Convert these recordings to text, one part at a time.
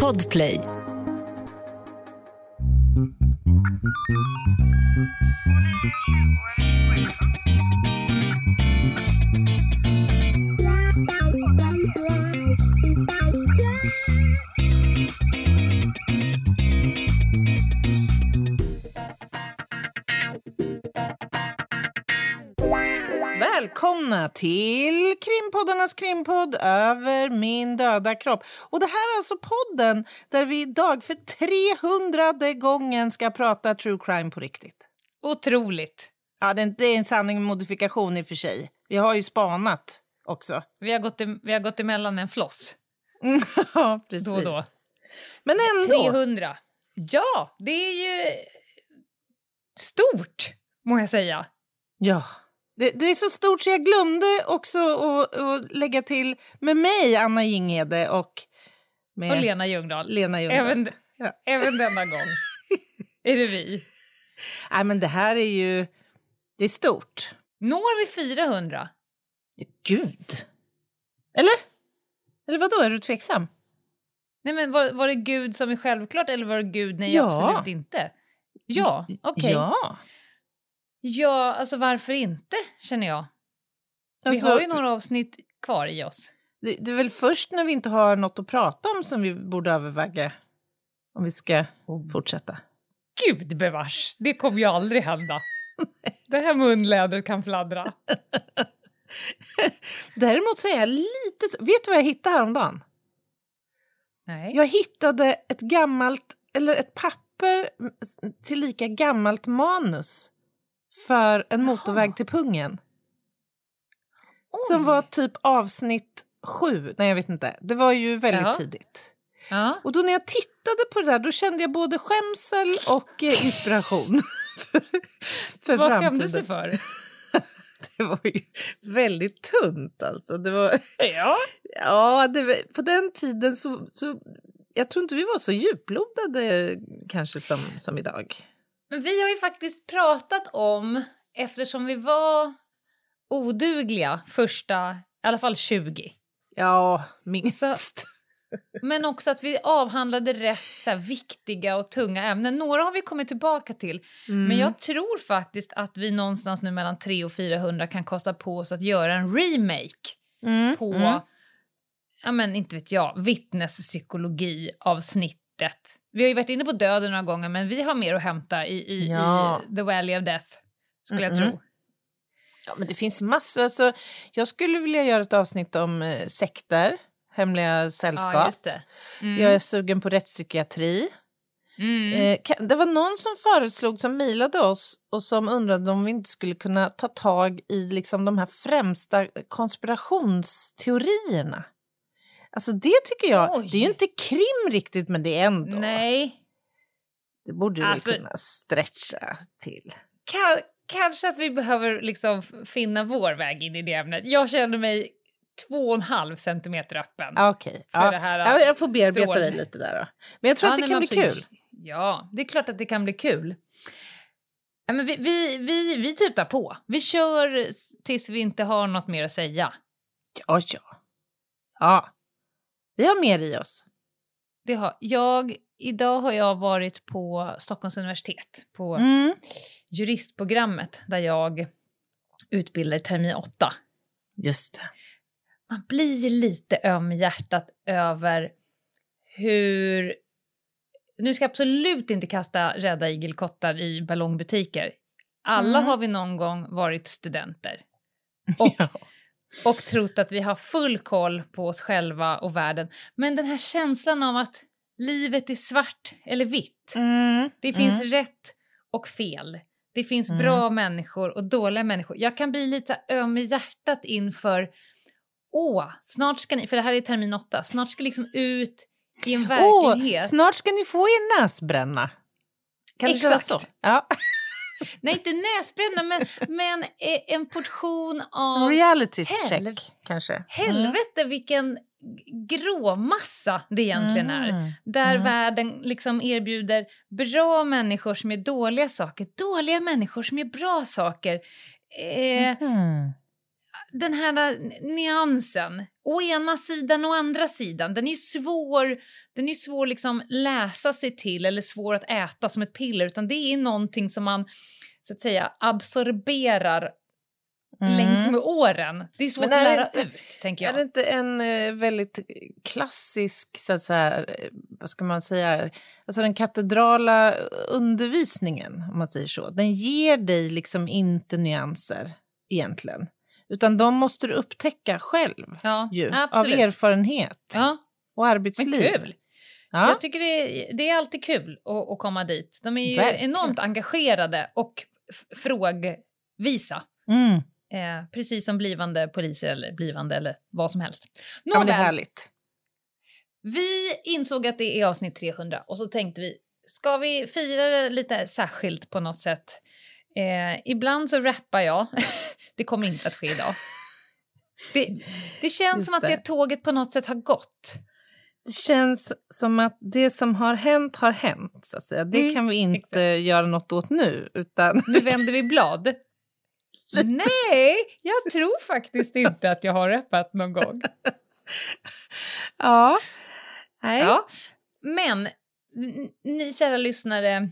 Podplay. Välkomna till krimpoddarnas krimpodd Över min döda kropp. Och Det här är alltså podden där vi idag för 300 gången ska prata true crime på riktigt. Otroligt. Ja, det är, det är en sanning med modifikation i och för sig. Vi har ju spanat också. Vi har gått, vi har gått emellan en floss. ja, precis. Då och då. Men ändå. 300. Ja, det är ju stort, må jag säga. Ja. Det, det, är så stort så jag glömde också att, lägga till med mig, Anna Jinghede och med Och Lena Ljungdahl. Lena Ljungdahl. Även, Ja. även denna gång är det vi. Nej, men det här är ju... Det är stort. Når vi 400? Gud! Eller? Eller vad då? Är du tveksam? Nej, men var, var det Gud som är självklart eller var det Gud nej Ja. absolut inte? Ja, okej. Ja. Ja, alltså varför inte, känner jag. Alltså, vi har ju några avsnitt kvar i oss. det, det är väl först när vi inte har något att prata om som vi borde överväga om vi ska fortsätta. Gud bevars, det kommer ju aldrig hända. Det här munlädret kan fladdra. Däremot så är jag lite... Vet du vad jag hittade häromdagen? Nej. Jag hittade ett gammalt, eller ett papper till lika gammalt manus för en motorväg till pungen. Som Oj. var typ avsnitt sju. Nej, jag vet inte. Det var ju väldigt Ja. tidigt. Ja. Och då när jag tittade på det där då kände jag både skämsel och eh, inspiration. för för Vad framtiden. skämdes du för? Det var ju väldigt tunt alltså. Det var, Ja. ja, det på den tiden så, så... Jag tror inte vi var så djuplodade kanske som, som idag. Men vi har ju faktiskt pratat om, eftersom vi var odugliga första, i alla fall 20, Ja, minst. men också att vi avhandlade rätt så här, viktiga och tunga ämnen. Några har vi kommit tillbaka till, Mm. men jag tror faktiskt att vi någonstans nu mellan 300 och 400 kan kosta på oss att göra en remake Mm, på, mm. ja men inte vet jag, vittnespsykologi-avsnittet. Vi har ju varit inne på döden några gånger, men vi har mer att hämta i, i, Ja. i The Valley of Death, skulle jag Mm-mm. tro. Ja, men det finns massor. Alltså, jag skulle vilja göra ett avsnitt om eh, sekter, hemliga sällskap. Ja. Mm. Jag är sugen på rättspsykiatri. Mm. Eh, kan- det var någon som föreslog, som mejlade oss och som undrade om vi inte skulle kunna ta tag i liksom, de här främsta konspirationsteorierna. Alltså det tycker jag, Oj. det är ju inte krim riktigt men det är ändå, Nej, det borde vi Alltså- kunna stretcha till. Ka- kanske att vi behöver liksom finna vår väg in i det ämnet. Jag känner mig två och en halv centimeter öppen. Ah, Okej, För ja. det här, ja, jag får bearbeta strål- dig lite där då. Men jag tror Ja, att det kan bli absolut. kul. Ja, det är klart att det kan bli kul. Ja, men vi, vi, vi, vi tutar på. Vi kör tills vi inte har något mer att säga. Ja, ja. Ja, vi har mer i oss. Det har, jag, idag har jag varit på Stockholms universitet på Mm. juristprogrammet där jag utbildar termin 8. Just det. Man blir ju lite öm i hjärtat över hur... Nu ska jag absolut inte kasta rädda igelkottar i ballongbutiker. Alla Mm. har vi någon gång varit studenter. Och, Ja. Och trott att vi har full koll på oss själva och världen. Men den här känslan av att livet är svart eller vitt. Mm. Det finns rätt och fel. Det finns Mm. bra människor och dåliga människor. Jag kan bli lite öm i hjärtat inför... Åh, snart ska ni... För det här är termin åtta. Snart ska liksom ut i en Åh, verklighet. snart ska ni få er näsbränna. Kan Exakt. så? Ja. Nej, inte näsbränna, men, men eh, en portion av... Reality helv- check, kanske. Helvete vilken gråmassa det egentligen är. Mm. Där Mm. världen liksom erbjuder bra människor som gör dåliga saker, dåliga människor som gör bra saker. Eh, Mm. Den här nyansen. Å ena sidan och andra sidan. Den är svår den är svår liksom läsa sig till eller svår att äta som ett piller utan det är någonting som man så att säga absorberar mm. längs med åren. Det är svårt är att lära inte, ut, tänker jag. Är det inte en eh, väldigt klassisk, så att säga, eh, vad ska man säga, alltså den katedrala undervisningen, om man säger så, den ger dig liksom inte nyanser egentligen. Utan de måste du upptäcka själv, ja, ju, av erfarenhet ja. och arbetsliv. Men kul! Ja. Jag tycker det är, det är alltid kul att, att komma dit. De är ju Verkligen. enormt engagerade och frågvisa. Mm. Eh, precis som blivande poliser eller blivande eller vad som helst. Nåväl, ja, det är härligt. Vi insåg att det är avsnitt 300 och så tänkte vi, ska vi fira det lite särskilt på något sätt? Eh, ibland så rappar jag. det kommer inte att ske idag. Det, det känns Just som att det. tåget på något sätt har gått. Det känns som att det som har hänt har hänt. Så att säga. Det mm, kan vi inte exakt. göra något åt nu. Utan... Nu vänder vi blad. Nej, jag tror faktiskt inte att jag har rappat någon gång. ja. Nej. Ja. Men ni kära lyssnare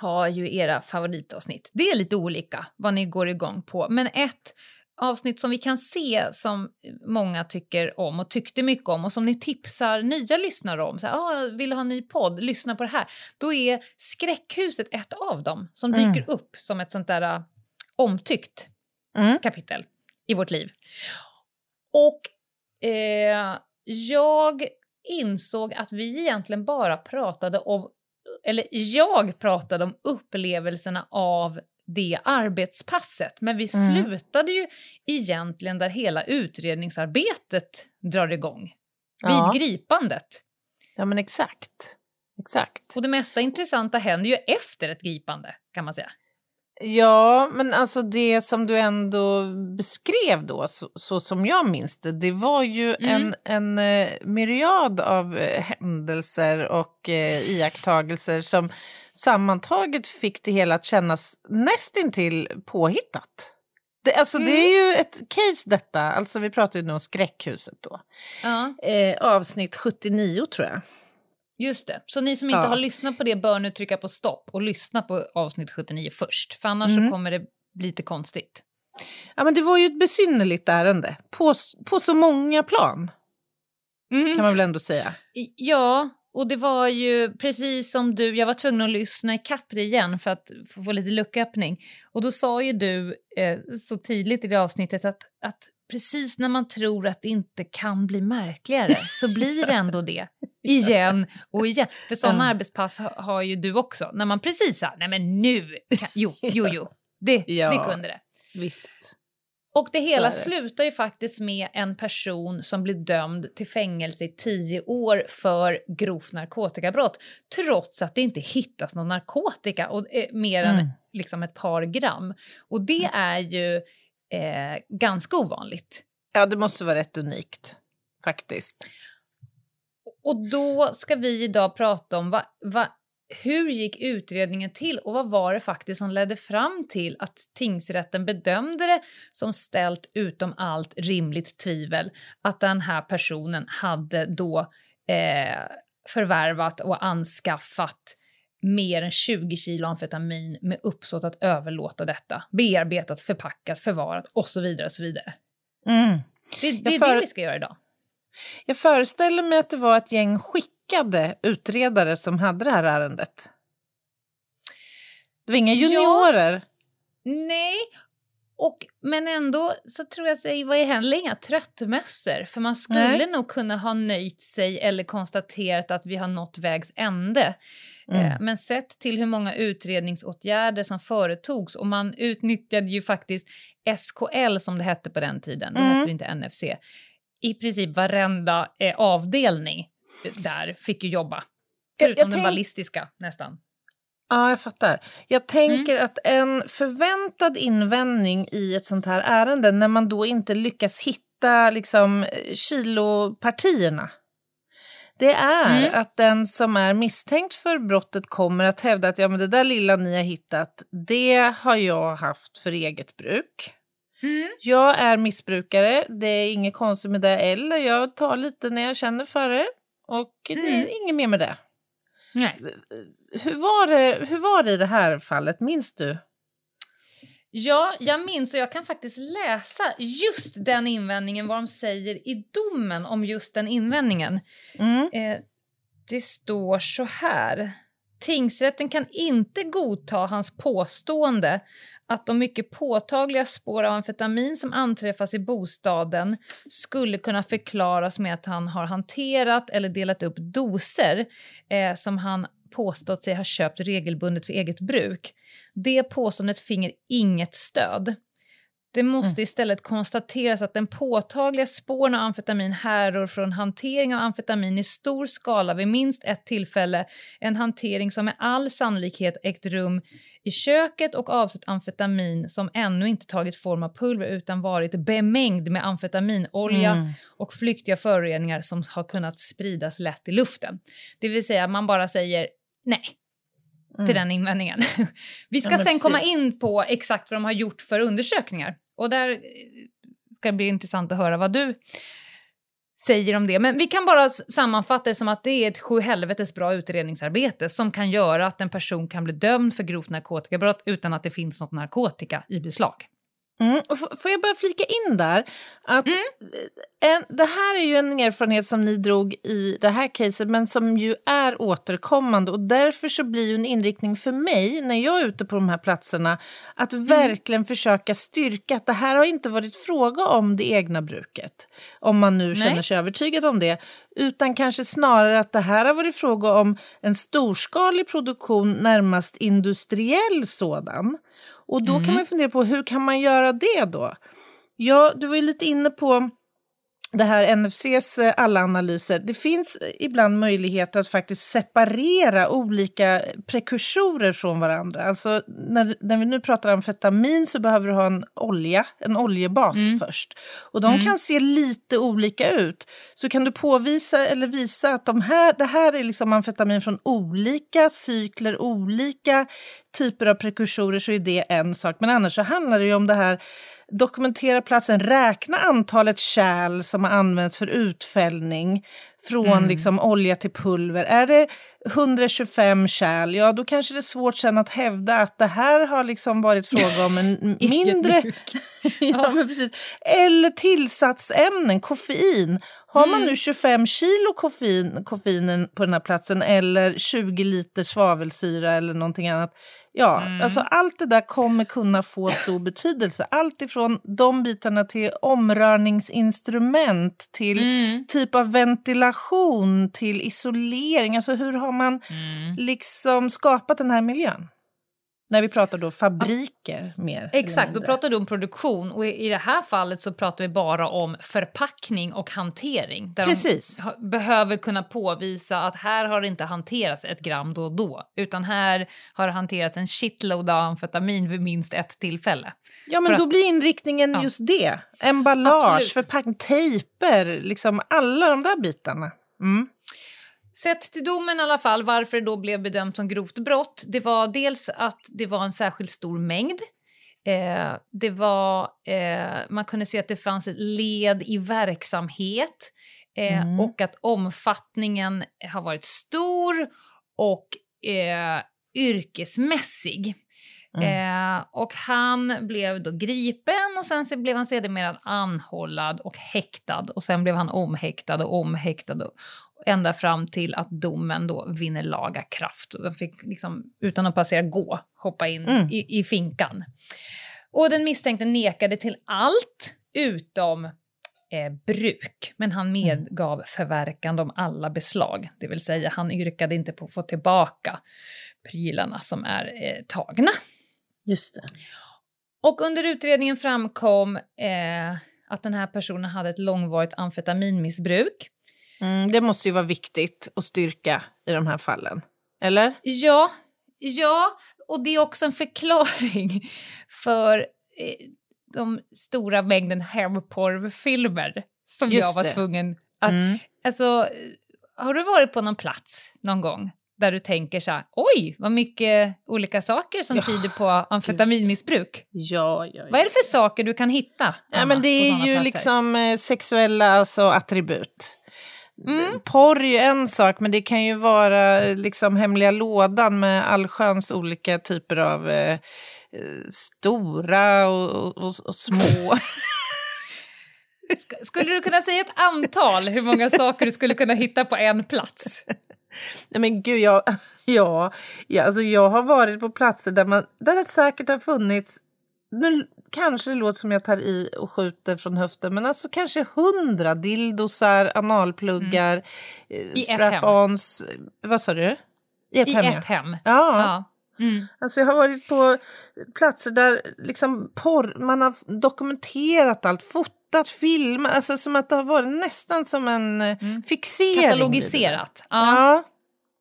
har ju era favoritavsnitt. Det är lite olika vad ni går igång på, men ett avsnitt som vi kan se som många tycker om och tyckte mycket om och som ni tipsar nya lyssnare om. Så här, ah, vill ha en ny podd? Lyssna på det här. Då är Skräckhuset ett av dem som mm. dyker upp som ett sånt där uh, omtyckt mm. kapitel i vårt liv. Och eh, jag insåg att vi egentligen bara pratade om, eller jag pratade om upplevelserna av det arbetspasset. Men vi mm. slutade ju egentligen där hela utredningsarbetet drar igång. Ja. Vid gripandet. Ja, men exakt. Exakt. Och det mesta intressanta händer ju efter ett gripande, kan man säga. Ja, men alltså det som du ändå beskrev då, så, så som jag minns det, det var ju mm. en, en uh, myriad av uh, händelser och uh, iakttagelser som sammantaget fick det hela att kännas nästintill påhittat. Det, alltså, mm. det är ju ett case detta, alltså vi pratar ju nu om skräckhuset då. Ja. Eh, avsnitt 79 tror jag. Just det, så ni som inte ja. har lyssnat på det bör nu trycka på stopp och lyssna på avsnitt 79 först, för annars mm. så kommer det bli lite konstigt. Ja men det var ju ett besynnerligt ärende, på, på så många plan. Mm. Kan man väl ändå säga. Ja, och det var ju precis som du, jag var tvungen att lyssna i det igen för att få lite lucköppning. Och då sa ju du eh, så tydligt i det avsnittet att, att precis när man tror att det inte kan bli märkligare så blir det ändå det. Igen och igen. För sådana mm. arbetspass har, ju du också. När man precis sa, nej men nu, kan, jo, jo, jo, det, ja, det kunde det. Visst. Och det hela det. slutar ju faktiskt med en person som blir dömd till fängelse i tio år för grovt narkotikabrott trots att det inte hittas någon narkotika och, eh, mer mm. än liksom ett par gram. Och det mm. är ju eh, ganska ovanligt. Ja, det måste vara rätt unikt faktiskt. Och då ska vi idag prata om vad, vad hur gick utredningen till och vad var det faktiskt som ledde fram till att tingsrätten bedömde det som ställt utom allt rimligt tvivel att den här personen hade då eh, förvärvat och anskaffat mer än 20 kilo amfetamin med uppsåt att överlåta detta, bearbetat, förpackat, förvarat och så vidare. Och så vidare. Mm. Det, det är det vi ska göra idag. Jag föreställer mig att det var ett gäng skick lyckade utredare som hade det här ärendet? Det var inga juniorer? Ja, nej, och, men ändå så tror jag det var heller inga tröttmössor för man skulle nej. nog kunna ha nöjt sig eller konstaterat att vi har nått vägs ände. Mm. Eh, men sett till hur många utredningsåtgärder som företogs och man utnyttjade ju faktiskt SKL som det hette på den tiden, det mm. hette inte NFC, i princip varenda eh, avdelning där fick ju jobba. Förutom jag, jag den ballistiska nästan. Ja, jag fattar. Jag tänker mm. att en förväntad invändning i ett sånt här ärende när man då inte lyckas hitta liksom, kilopartierna det är mm. att den som är misstänkt för brottet kommer att hävda att ja, men det där lilla ni har hittat, det har jag haft för eget bruk. Mm. Jag är missbrukare, det är inget konstigt med det eller jag tar lite när jag känner för det. Och det Mm. är inget mer med det. Nej. Hur var det, hur var det i det här fallet, minns du? Ja, jag minns och jag kan faktiskt läsa just den invändningen, vad de säger i domen om just den invändningen. Mm. Eh, det står så här. Tingsrätten kan inte godta hans påstående att de mycket påtagliga spår av amfetamin som anträffas i bostaden skulle kunna förklaras med att han har hanterat eller delat upp doser eh, som han påstått sig ha köpt regelbundet för eget bruk. Det påståendet finner inget stöd. Det måste istället konstateras att den påtagliga spåren av amfetamin härrör från hantering av amfetamin i stor skala vid minst ett tillfälle, en hantering som med all sannolikhet ägt rum i köket och avsett amfetamin som ännu inte tagit form av pulver utan varit bemängd med amfetaminolja Mm. och flyktiga föroreningar som har kunnat spridas lätt i luften. Det vill säga man bara säger nej till den invändningen. Vi ska Mm. Ja, sen komma precis. in på exakt vad de har gjort för undersökningar. Och där eh, ska det bli intressant att höra vad du säger om det. Men vi kan bara sammanfatta det som att det är ett sjuhelvetes bra utredningsarbete som kan göra att en person kan bli dömd för grovt narkotikabrott utan att det finns något narkotika i beslag. Mm. Och får jag bara flika in där att Mm. eh, en, det här är ju en erfarenhet som ni drog i det här caset men som ju är återkommande och därför så blir ju en inriktning för mig när jag är ute på de här platserna att verkligen försöka styrka att det här har inte varit fråga om det egna bruket om man nu känner Nej. sig övertygad om det utan kanske snarare att det här har varit fråga om en storskalig produktion närmast industriell sådan. Och då kan man ju fundera på hur kan man göra det då? Ja, du var ju lite inne på det här NFCs eh, alla analyser. Det finns eh, ibland möjligheter att faktiskt separera olika prekursorer från varandra. Alltså när, när vi nu pratar om amfetamin så behöver du ha en olja, en oljebas först. Och de kan se lite olika ut. Så kan du påvisa eller visa att de här, det här är liksom amfetamin från olika cykler, olika typer av prekursorer så är det en sak. Men annars så handlar det ju om det här dokumentera platsen, räkna antalet kärl som har använts för utfällning från liksom olja till pulver. Är det 125 kärl, ja då kanske det är svårt sen att hävda att det här har liksom varit fråga om en mindre... ja, men precis. Eller tillsatsämnen, koffein. Har man nu 25 kilo koffein, koffeinen på den här platsen eller 20 liter svavelsyra eller någonting annat. Ja, alltså allt det där kommer kunna få stor betydelse. Allt ifrån de bitarna till omrörningsinstrument till typ av ventilation till isolering. Alltså hur har man liksom skapat den här miljön? När vi pratar då fabriker mer. eller Exakt, då pratar du om produktion och i det här fallet så pratar vi bara om förpackning och hantering. Där Precis. de behöver kunna påvisa att här har det inte hanterats ett gram då och då, utan här har det hanterats en shitload av amfetamin vid minst ett tillfälle. Ja, men För då att- blir inriktningen Ja. just det. Emballage, förpackning, tejper, liksom alla de där bitarna. Mm. Sett till domen i alla fall, varför det då blev bedömt som grovt brott, det var dels att det var en särskilt stor mängd. Eh, det var, eh, man kunde se att det fanns ett led i verksamhet eh, Mm. och att omfattningen har varit stor och eh, yrkesmässig. Eh, och han blev då gripen och sen så blev han sedermera anhållad och häktad och sen blev han omhäktad och omhäktad och, ända fram till att domen då vinner laga kraft. Och han fick liksom, utan att passera gå, hoppa in Mm. i, i finkan. Och den misstänkte nekade till allt utom eh, bruk, men han medgav förverkande om alla beslag. Det vill säga, han yrkade inte på att få tillbaka prylarna som är eh, tagna. Just det. Och under utredningen framkom eh, att den här personen hade ett långvarigt amfetaminmissbruk. Mm, det måste ju vara viktigt att styrka i de här fallen. Eller? Ja, ja, och det är också en förklaring för eh, de stora mängden hemporrfilmer som Just jag var det. tvungen att... Mm. Alltså, har du varit på någon plats någon gång där du tänker så här, oj, vad mycket olika saker som Ja, tyder på amfetaminmissbruk. Ja, ja, Vad är det för saker du kan hitta? Ja, Anna, men det är ju platser? liksom eh, sexuella alltså, attribut. Mm. Porr är ju en sak, men det kan ju vara eh, liksom hemliga lådan med allsköns olika typer av eh, eh, stora och, och, och, och små. Sk- Skulle du kunna säga ett antal hur många saker du skulle kunna hitta på en plats? Nej men gud, jag, ja, ja, alltså jag har varit på platser där, man, där det säkert har funnits, nu kanske det låter som jag tar i och skjuter från höften, men alltså kanske hundra dildosar, analpluggar, Mm. eh, strap-ons, vad sa du? I ett I hem, ett ja. hem. Ja, Ja. Mm. alltså jag har varit på platser där liksom porr, man har dokumenterat allt, fotat, filmat, alltså som att det har varit nästan som en eh, Mm. fixering. Katalogiserat. Ja. Ja,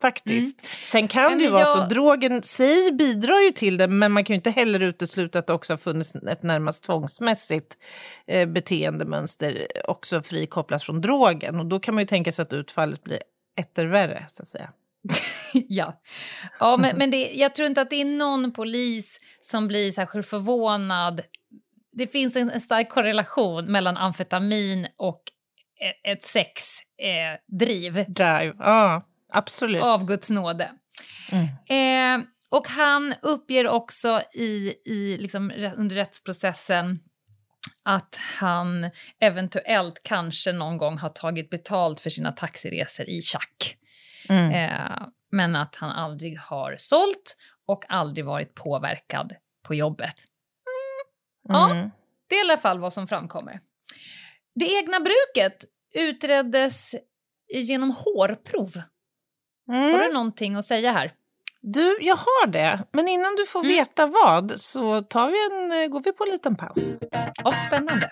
faktiskt. Sen kan Nej, det ju men vara så, jag- drogen sig bidrar ju till det men man kan ju inte heller utesluta att det också har funnits ett närmast tvångsmässigt eh, beteendemönster också frikopplat från drogen. Och då kan man ju tänka sig att utfallet blir etter värre, så att säga. ja. ja men, men det, jag tror inte att det är någon polis som blir särskilt förvånad. Det finns en, en stark korrelation mellan amfetamin och e- ett sexdriv Drive, ja, absolut. av Guds nåde. Mm. Eh, och han uppger också i, i liksom, under rättsprocessen att han eventuellt kanske någon gång har tagit betalt för sina taxiresor i tjack. Mm. Eh, men att han aldrig har sålt och aldrig varit påverkad på jobbet. ja. Mm. Det är i alla fall vad som framkommer. Det egna bruket utreddes genom hårprov. Har Mm. du någonting att säga här? Du, jag har det. Men innan du får Mm. veta vad så tar vi en, eh, går vi på en liten paus. Åh, spännande.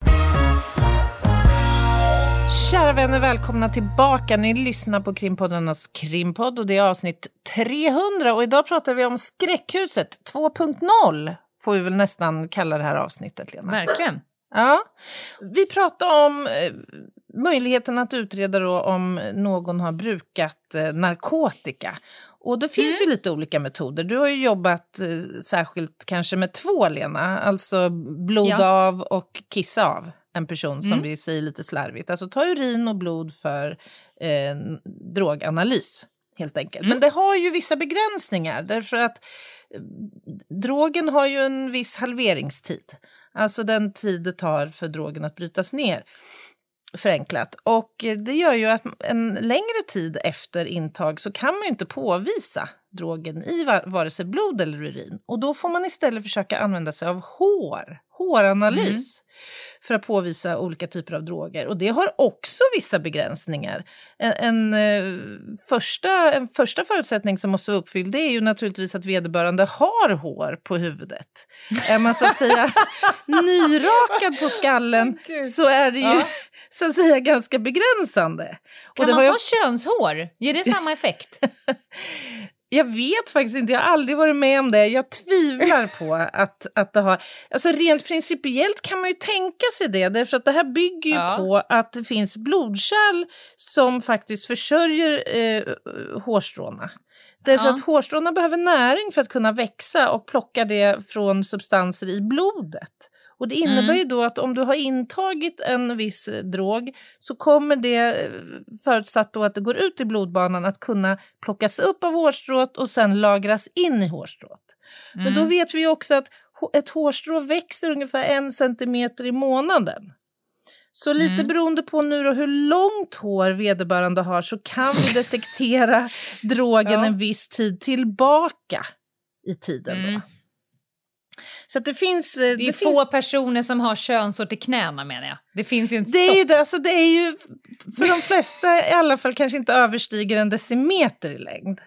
Kära vänner, välkomna tillbaka. Ni lyssnar på Krimpoddarnas krimpodd och det är avsnitt 300 och idag pratar vi om Skräckhuset 2.0 får vi väl nästan kalla det här avsnittet, Lena. Verkligen. Ja. Vi pratar om eh, möjligheten att utreda då om någon har brukat eh, narkotika. Och det finns ju lite olika metoder. Du har ju jobbat eh, särskilt kanske med två, Lena. Alltså blod Ja. av och kissa av en person, som vi säger lite slarvigt. Alltså ta urin och blod för eh, droganalys, helt enkelt. Men det har ju vissa begränsningar, därför att eh, drogen har ju en viss halveringstid. Alltså den tid det tar för drogen att brytas ner. Förenklat. Och eh, det gör ju att en längre tid efter intag så kan man ju inte påvisa drogen i va- vare sig blod eller urin. Och då får man istället försöka använda sig av hår, håranalys för att påvisa olika typer av droger. Och det har också vissa begränsningar. En, en, eh, första, en första förutsättning som måste vara uppfylld är ju naturligtvis att vederbörande har hår på huvudet. Är man så att säga nyrakad på skallen så är det ju Ja. så att säga ganska begränsande. Och Kan man ta jag, könshår? Ger det samma effekt? Jag vet faktiskt inte, jag har aldrig varit med om det. Jag tvivlar på att, att det har... Alltså rent principiellt kan man ju tänka sig det, därför att det här bygger ju Ja. på att det finns blodkärl som faktiskt försörjer eh, hårstråna. Därför Ja. att hårstråna behöver näring för att kunna växa och plocka det från substanser i blodet. Och det innebär Mm. ju då att om du har intagit en viss eh, drog så kommer det, eh, förutsatt då att det går ut i blodbanan, att kunna plockas upp av hårstrået och sen lagras in i hårstrået. Men Mm. då vet vi också att ett hårstrå växer ungefär en centimeter i månaden. Så lite Mm. beroende på nu då hur långt hår vederbörande har så kan vi detektera drogen Ja. en viss tid tillbaka i tiden. Då. Så det finns... eh, Det är det få finns personer som har könshår till knäna menar jag. Det finns ju inte det är stopp. ju det, alltså det är ju för de flesta i alla fall kanske inte överstiger en decimeter i längd.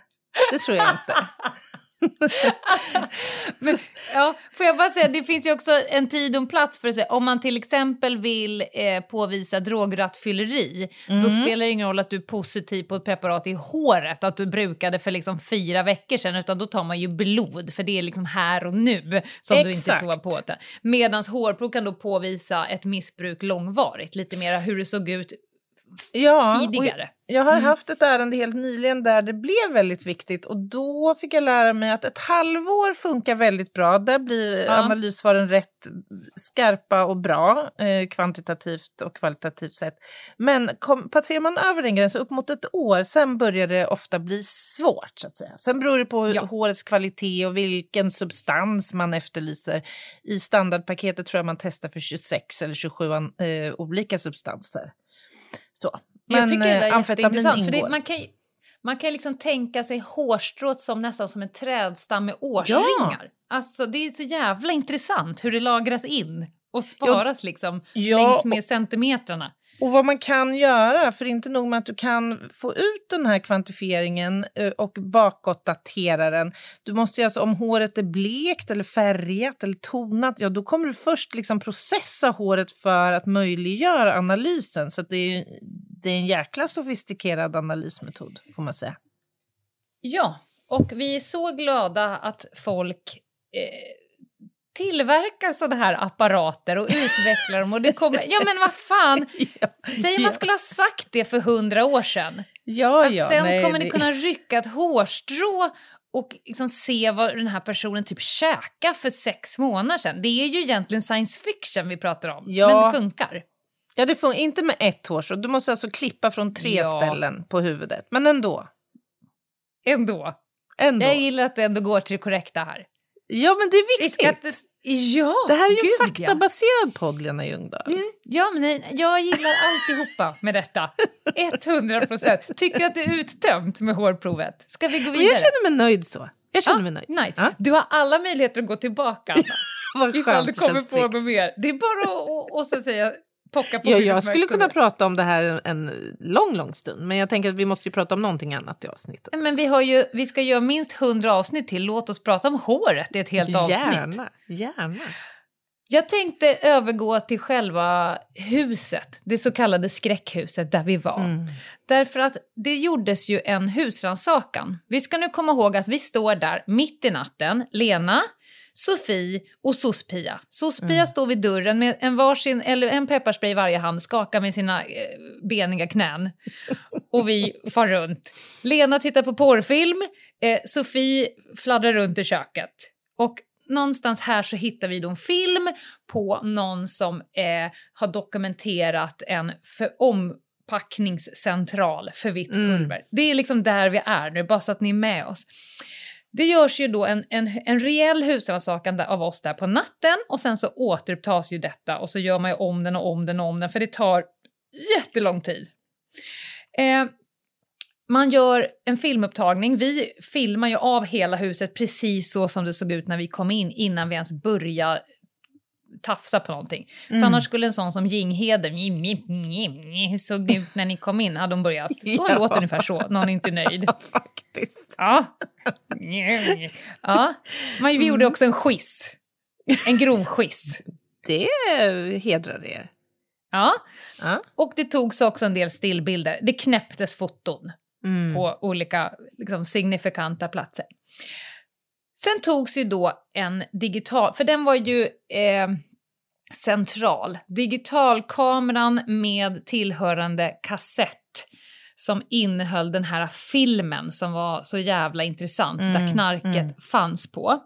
Det tror jag inte. Men, ja, får jag bara säga, det finns ju också en tid och en plats för att säga, om man till exempel vill eh, påvisa drograttfylleri, mm. då spelar det ingen roll att du är positiv på ett preparat i håret, att du brukade för liksom fyra veckor sedan, utan då tar man ju blod, för det är liksom här och nu som Exakt. du inte får vara på det. Medan hårprov kan då påvisa ett missbruk långvarigt, lite mer hur det såg ut ja, tidigare. Jag har mm. haft ett ärende helt nyligen där det blev väldigt viktigt och då fick jag lära mig att ett halvår funkar väldigt bra. Där blir ja. analyssvaren rätt skarpa och bra eh, kvantitativt och kvalitativt sett. Men kom, passerar man över den gränsen upp mot ett år, sen börjar det ofta bli svårt. så att säga. Sen beror det på ja. hårets kvalitet och vilken substans man efterlyser. I standardpaketet tror jag man testar för 26 eller 27 eh, olika substanser. Så. Men jag tycker det är eh, jätteintressant, för det, man kan man kan liksom tänka sig hårstrået som nästan som en trädstam med årsringar. Ja. Alltså det är så jävla intressant hur det lagras in och sparas ja. liksom ja. längs med centimetrarna. Och vad man kan göra, för inte nog med att du kan få ut den här kvantifieringen eh, och bakåtdatera den. Du måste ju alltså, om håret är blekt eller färgat eller tonat, ja då kommer du först liksom processa håret för att möjliggöra analysen. Så det är, det är en jäkla sofistikerad analysmetod, får man säga. Ja, och vi är så glada att folk eh, tillverkar sådana här apparater och utvecklar dem. Och det kommer, ja men vad fan, ja, säg man skulle ha sagt det för hundra år sedan. Ja, att ja, sen nej, kommer ni kunna rycka ett hårstrå och liksom se vad den här personen typ käkade för sex månader sedan. Det är ju egentligen science fiction vi pratar om, ja. men det funkar. Ja, det funkar inte med ett hårstrå. Du måste alltså klippa från tre ja. ställen på huvudet, men ändå. Ändå. ändå. Jag gillar att du ändå går till det korrekta här. Ja, men det är viktigt. Det, ja, det här är ju gud, en faktabaserad ja. podd, Lena Ljungdahl. Mm, ja, men jag gillar alltihopa med detta. 100 procent. Tycker att det är uttömt med hårprovet? Ska vi gå vidare? jag känner mig nöjd så. Jag känner ja, mig nöjd. nöjd. Ja. Du har alla möjligheter att gå tillbaka, Vad Ifall du kommer på något mer. Det är bara att, att, att säga pocka på ja, Jag skulle kunna prata om det här en lång, lång stund, men jag tänker att vi måste ju prata om någonting annat i avsnittet. Men vi, har ju, vi ska göra minst hundra avsnitt till, låt oss prata om håret i ett helt avsnitt. Gärna, gärna. Jag tänkte övergå till själva huset, det så kallade skräckhuset där vi var. Mm. Därför att det gjordes ju en husrannsakan. Vi ska nu komma ihåg att vi står där mitt i natten, Lena, Sofie och Sospia. Sospia mm. står vid dörren med en, varsin, eller en pepparspray i varje hand, skakar med sina eh, beniga knän. Och vi far runt. Lena tittar på porrfilm, eh, Sofie fladdrar runt i köket. Och någonstans här så hittar vi då en film på någon som eh, har dokumenterat en för ompackningscentral för vitt mm. pulver. Mm. Det är liksom där vi är nu, bara så att ni är med oss. Det görs ju då en, en, en rejäl husrannsakan av oss där på natten och sen så återupptas ju detta och så gör man ju om den och om den och om den för det tar jättelång tid. Eh, man gör en filmupptagning. Vi filmar ju av hela huset precis så som det såg ut när vi kom in innan vi ens började tafsa på någonting. Mm. För annars skulle en sån som Jinghede såg det ut när ni kom in, hade hon börjat. Så ja. låter ungefär så, någon är inte nöjd. Ja, faktiskt. Ja. ja. Men vi gjorde också en skiss. En grov skiss. Det hedrar er. Ja. ja. Och det togs också en del stillbilder. Det knäpptes foton mm. på olika liksom, signifikanta platser. Sen togs ju då en digital, för den var ju eh, central. Digitalkameran med tillhörande kassett som innehöll den här filmen som var så jävla intressant, mm, där knarket mm. fanns på.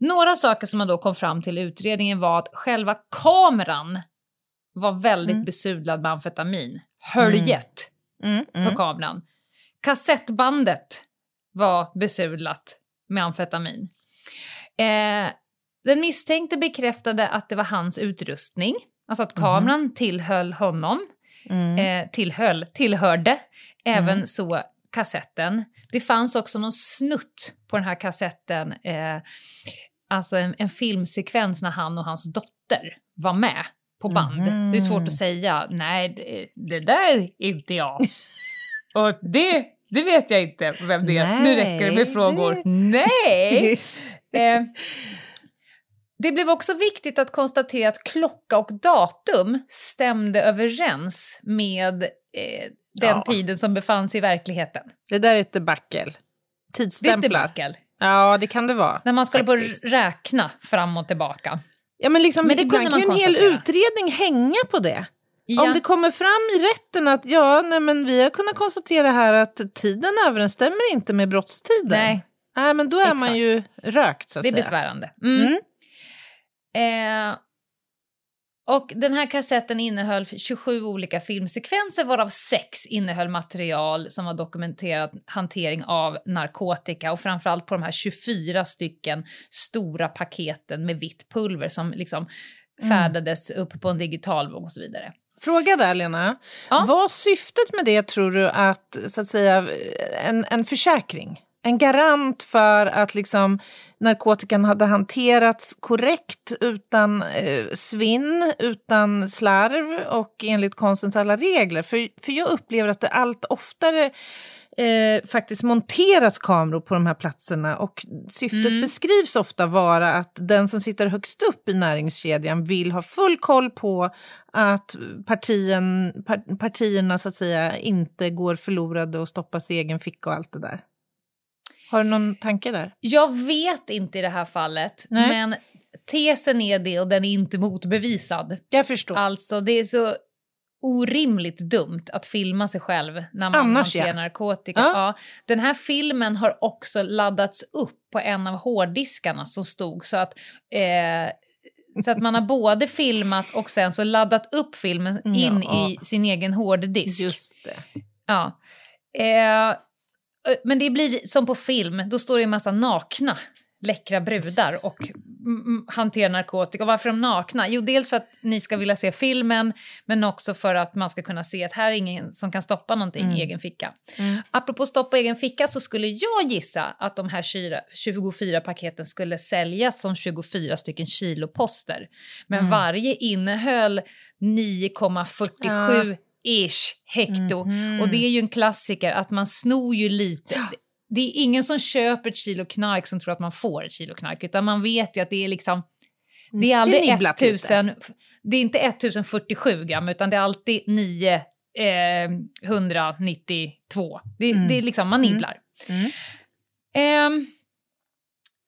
Några saker som man då kom fram till i utredningen var att själva kameran var väldigt mm. besudlad med amfetamin. Höljet mm. mm. på kameran. Kassettbandet var besudlat med amfetamin. Eh, den misstänkte bekräftade att det var hans utrustning, alltså att kameran mm. tillhöll honom, mm. eh, tillhöll, tillhörde, även mm. så kassetten. Det fanns också någon snutt på den här kassetten, eh, alltså en, en filmsekvens när han och hans dotter var med på band. Det är svårt att säga, nej, det, det där är inte jag. Och det, det vet jag inte vem det är. Nu räcker det med Nej, frågor. Nej! Eh, det blev också viktigt att konstatera att klocka och datum stämde överens med eh, den Ja. tiden som befann sig i verkligheten. Det där är ett debacle. Det är ett Tidsstämplar. Ja, det kan det vara. När man skulle på faktiskt. räkna fram och tillbaka. Ja, men, liksom, Men det kunde man kan ju en hel utredning hänga på det. Ja. Om det kommer fram i rätten att ja, nej, men vi har kunnat konstatera här att tiden överensstämmer inte med brottstiden. Nej, Nej, men då är man Exakt. ju rökt så att det är säga. besvärande. Mm. Mm. Eh, och den här kassetten innehöll 27 olika filmsekvenser varav sex innehöll material som var dokumenterat hantering av narkotika och framförallt på de här 24 stycken stora paketen med vitt pulver som liksom färdades upp på en digitalvåg och så vidare. Fråga där, Lena. Ja. Var syftet med det, tror du, att, så att säga, en, en försäkring? En garant för att liksom, narkotikan hade hanterats korrekt utan eh, svinn, utan slarv och enligt konstens alla regler. För, för jag upplever att det allt oftare eh, faktiskt monteras kameror på de här platserna och syftet Mm. beskrivs ofta vara att den som sitter högst upp i näringskedjan vill ha full koll på att partien, par, partierna så att säga inte går förlorade och stoppas i egen ficka och allt det där. Har du någon tanke där? Jag vet inte i det här fallet, Nej. men tesen är det och den är inte motbevisad. Jag förstår. Alltså det är så orimligt dumt att filma sig själv när man Annars, hanterar ja. narkotika. Ja. Ja. Den här filmen har också laddats upp på en av hårddiskarna som stod så att eh, så att man har både filmat och sen så laddat upp filmen in Ja. i sin egen hårddisk. Just det. Ja. Eh, men det blir som på film, då står det en massa nakna läckra brudar och hanterar narkotika. Och varför är de nakna? Jo, dels för att ni ska vilja se filmen, men också för att man ska kunna se att här är ingen som kan stoppa någonting Mm. i egen ficka. Mm. Apropå stoppa egen ficka så skulle jag gissa att de här 24 24 paketen skulle säljas som 24 stycken kiloposter. Men Mm. varje innehöll 9,47 ish hekto. Mhm. Och det är ju en klassiker att man snor ju lite. Det är ingen som köper ett kilo knark som tror att man får ett kilo knark, utan man vet ju att det är liksom... Det är aldrig nibblat lite. 1000, det är inte 1047 gram, utan det är alltid 992. Det, Mm. det är liksom, man Mm. nibblar. Mm. Ehm,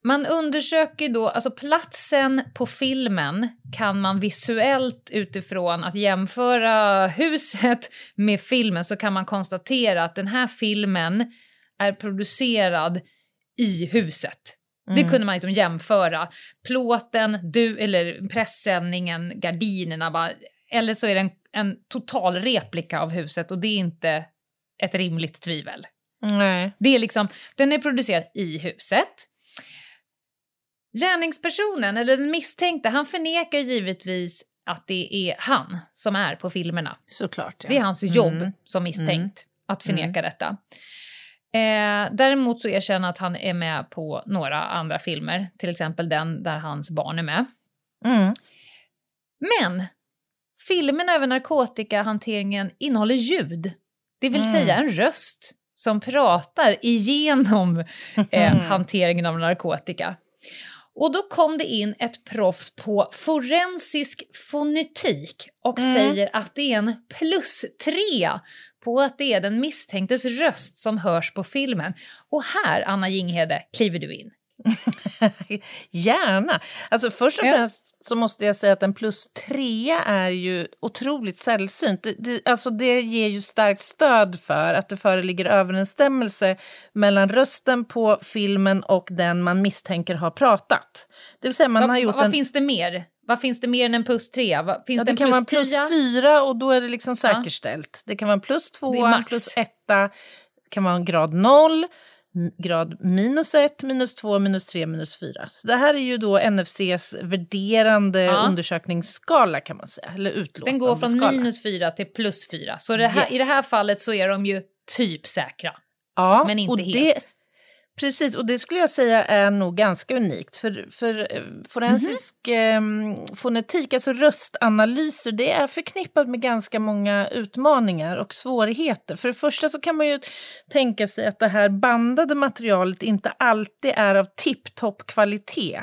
man undersöker då, alltså platsen på filmen kan man visuellt utifrån att jämföra huset med filmen så kan man konstatera att den här filmen är producerad i huset. Det Mm. kunde man liksom jämföra. Plåten, du, eller pressändningen, gardinerna, bara, eller så är det en, en total replika av huset och det är inte ett rimligt tvivel. Nej. Det är liksom, den är producerad i huset. Gärningspersonen, eller den misstänkte, han förnekar givetvis att det är han som är på filmerna. Såklart. Ja. Det är hans jobb Mm. som misstänkt att förneka detta. Eh, däremot så erkänner att han är med på några andra filmer, till exempel den där hans barn är med. Mm. Men filmerna över narkotikahanteringen innehåller ljud. Det vill Mm. säga en röst som pratar igenom eh, hanteringen av narkotika. Och då kom det in ett proffs på forensisk fonetik och Mm. säger att det är en plus tre på att det är den misstänktes röst som hörs på filmen. Och här, Anna Jinghede, kliver du in. Gärna. Alltså först och Ja. främst så måste jag säga att en plus trea är ju otroligt sällsynt. Det, det, alltså det ger ju starkt stöd för att det föreligger överensstämmelse mellan rösten på filmen och den man misstänker har pratat. Det vill säga man Vad- har gjort vad en... finns det mer? Vad finns det mer än en plus tre? Vad- Finns Ja, det det kan vara en plus tia? fyra och då är det liksom säkerställt. Det kan vara en plus tvåa, en plus etta, det kan vara en grad noll, grad minus ett, minus två, minus tre, minus fyra. Så det här är ju då NFCs värderande Ja. undersökningsskala kan man säga, eller utlåtande Den går från skala. minus fyra till plus fyra. Så det här, Yes. i det här fallet så är de ju typ säkra. ja, men inte och helt. Det, Precis, och det skulle jag säga är nog ganska unikt. För, för eh, forensisk mm. eh, fonetik, alltså röstanalyser, det är förknippat med ganska många utmaningar och svårigheter. För det första så kan man ju tänka sig att det här bandade materialet inte alltid är av tipptopp kvalitet.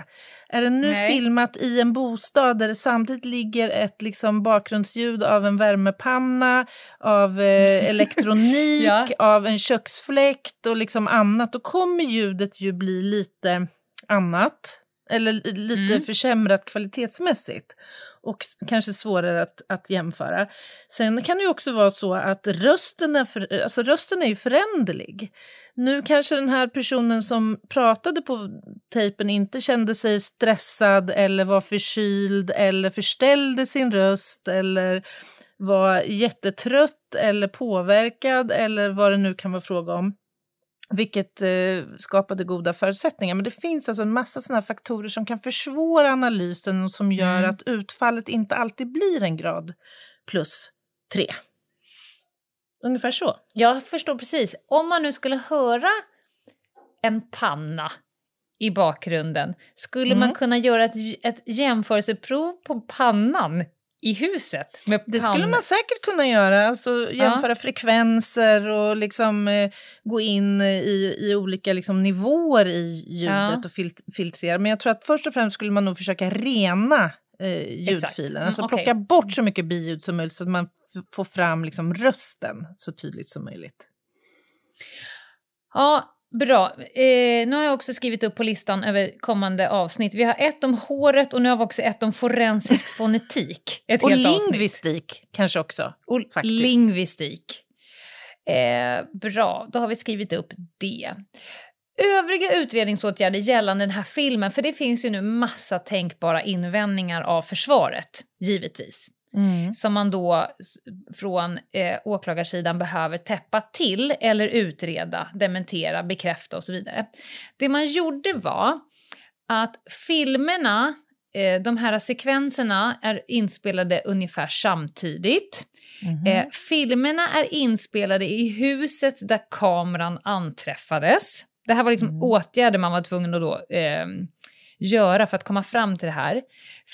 Är det nu Nej. filmat i en bostad där det samtidigt ligger ett liksom bakgrundsljud av en värmepanna, av eh, elektronik, ja. av en köksfläkt och liksom annat, då kommer ljudet ju bli lite annat. Eller lite mm. försämrat kvalitetsmässigt. Och kanske svårare att, att jämföra. Sen kan det ju också vara så att rösten är, för, alltså rösten är ju föränderlig. Nu kanske den här personen som pratade på tejpen inte kände sig stressad eller var förkyld eller förställde sin röst eller var jättetrött eller påverkad eller vad det nu kan vara fråga om. Vilket eh, skapade goda förutsättningar. Men det finns alltså en massa såna faktorer som kan försvåra analysen och som gör mm. att utfallet inte alltid blir en grad plus tre. Ungefär så. Jag förstår precis. Om man nu skulle höra en panna i bakgrunden, skulle mm. man kunna göra ett, ett jämförelseprov på pannan i huset? Det skulle man säkert kunna göra, alltså jämföra ja. frekvenser och liksom, eh, gå in i, i olika liksom, nivåer i ljudet ja. och fil filtrera. Men jag tror att först och främst skulle man nog försöka rena eh, ljudfilen. Mm, alltså okay. plocka bort så mycket biljud som möjligt så att man får fram liksom rösten så tydligt som möjligt. Ja, bra. Eh, nu har jag också skrivit upp på listan över kommande avsnitt. Vi har ett om håret och nu har vi också ett om forensisk fonetik. Ett och lingvistik avsnitt. kanske också. Och faktiskt. lingvistik. Eh, bra, då har vi skrivit upp det. Övriga utredningsåtgärder gällande den här filmen, för det finns ju nu massa tänkbara invändningar av försvaret, givetvis. Mm. Som man då från eh, åklagarsidan behöver täppa till eller utreda, dementera, bekräfta och så vidare. Det man gjorde var att filmerna, eh, de här sekvenserna är inspelade ungefär samtidigt. Mm. Eh, filmerna är inspelade i huset där kameran anträffades. Det här var liksom mm. åtgärder man var tvungen att då, eh, göra för att komma fram till det här.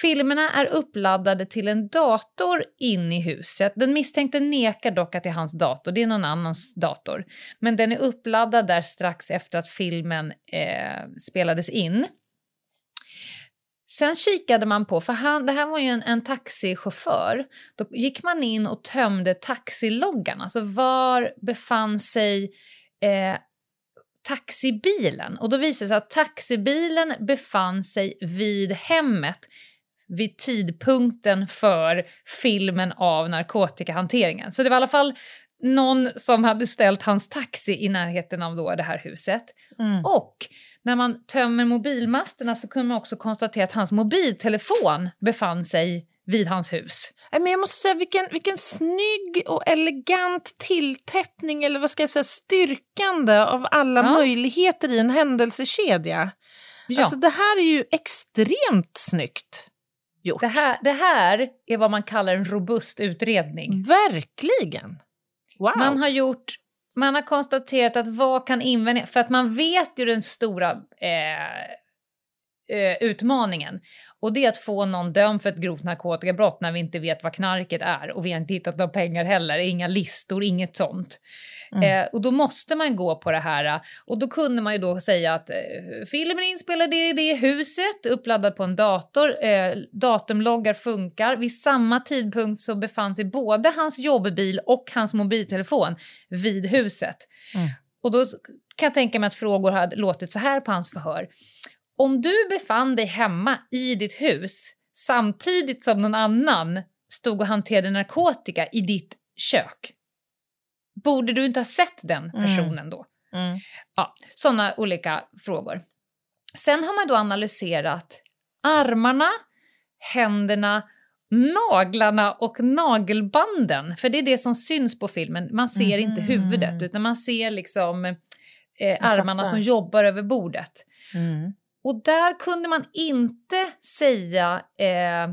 Filmerna är uppladdade till en dator in i huset. Den misstänkte nekar dock att det är hans dator, det är någon annans dator. Men den är uppladdad där strax efter att filmen eh, spelades in. Sen kikade man på, för han, det här var ju en, en taxichaufför, då gick man in och tömde taxiloggan, alltså var befann sig eh, taxibilen. Och då visade det sig att taxibilen befann sig vid hemmet vid tidpunkten för filmen av narkotikahanteringen. Så det var i alla fall någon som hade ställt hans taxi i närheten av då det här huset. Mm. Och när man tömmer mobilmasterna så kunde man också konstatera att hans mobiltelefon befann sig vid hans hus. Men jag måste säga vilken, vilken snygg och elegant tilltäppning eller vad ska jag säga, styrkande av alla ja. möjligheter i en händelsekedja. Ja. Alltså det här är ju extremt snyggt gjort. Det här, det här är vad man kallar en robust utredning. Verkligen! Wow. Man har gjort man har konstaterat att vad kan invända, för att man vet ju den stora eh, eh, utmaningen. Och det är att få någon dömd för ett grovt narkotikabrott när vi inte vet vad knarket är och vi har inte hittat några pengar heller, inga listor, inget sånt. Mm. Eh, och då måste man gå på det här. Och då kunde man ju då säga att eh, filmen inspelad i det huset, uppladdad på en dator, eh, datumloggar funkar. Vid samma tidpunkt så befann sig både hans jobbbil och hans mobiltelefon vid huset. Mm. Och då kan jag tänka mig att frågor hade låtit så här på hans förhör. Om du befann dig hemma i ditt hus samtidigt som någon annan stod och hanterade narkotika i ditt kök, borde du inte ha sett den mm. personen mm. då? Mm. Ja, sådana olika frågor. Sen har man då analyserat armarna, händerna, naglarna och nagelbanden. För det är det som syns på filmen. Man ser mm. inte huvudet utan man ser liksom eh, armarna som jobbar över bordet. Mm. Och där kunde man inte säga eh,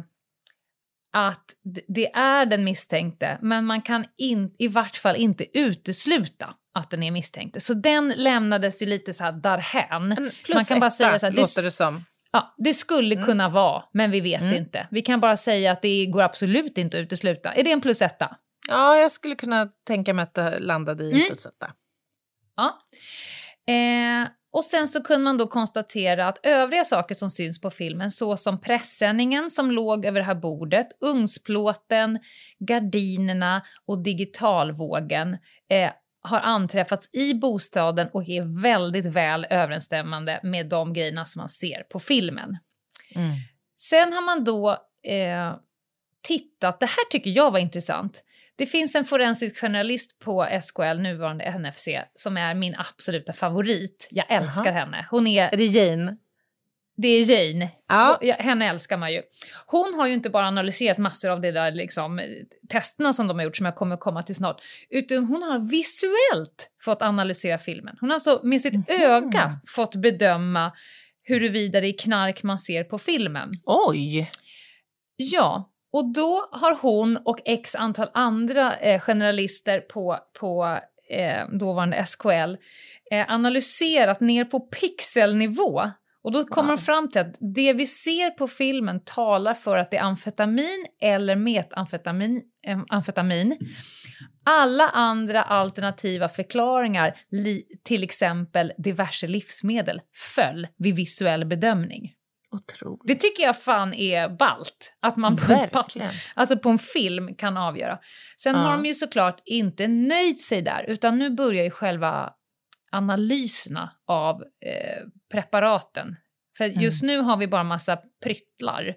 att det är den misstänkte, men man kan in, i vart fall inte utesluta att den är misstänkt. Så den lämnades ju lite så här därhän. Man kan bara etta, säga så här, det, låter det som. ja, det skulle kunna vara, men vi vet inte. Vi kan bara säga att det går absolut inte att utesluta. Är det en plus etta? Ja, jag skulle kunna tänka mig att det landade i en Mm. plus etta. Ja. Eh, och sen så kunde man då konstatera att övriga saker som syns på filmen, såsom pressändningen som låg över det här bordet, ugnsplåten, gardinerna och digitalvågen, eh, har anträffats i bostaden och är väldigt väl överensstämmande med de grejerna som man ser på filmen. Sen har man då eh, tittat, det här tycker jag var intressant. Det finns en forensisk journalist på SKL, nuvarande NFC, som är min absoluta favorit. Jag älskar henne. Hon är, Är det Jane? det är Jane. Ja. Henne älskar man ju. Hon har ju inte bara analyserat massor av de där liksom, testerna som de har gjort, som jag kommer komma till snart, utan hon har visuellt fått analysera filmen. Hon har alltså med sitt öga fått bedöma huruvida det är knark man ser på filmen. Oj! Ja, och då har hon och x antal andra eh, generalister på, på eh, dåvarande SKL eh, analyserat ner på pixelnivå. Och då kommer de fram till att det vi ser på filmen talar för att det är amfetamin eller metamfetamin. Eh, amfetamin. Alla andra alternativa förklaringar, li, till exempel diverse livsmedel, föll vid visuell bedömning. Otroligt. Det tycker jag fan är balt. Att man på, alltså på en film kan avgöra. Sen Ja. har de ju såklart inte nöjt sig där, utan nu börjar ju själva analyserna av eh, preparaten. För just nu har vi bara massa pryttlar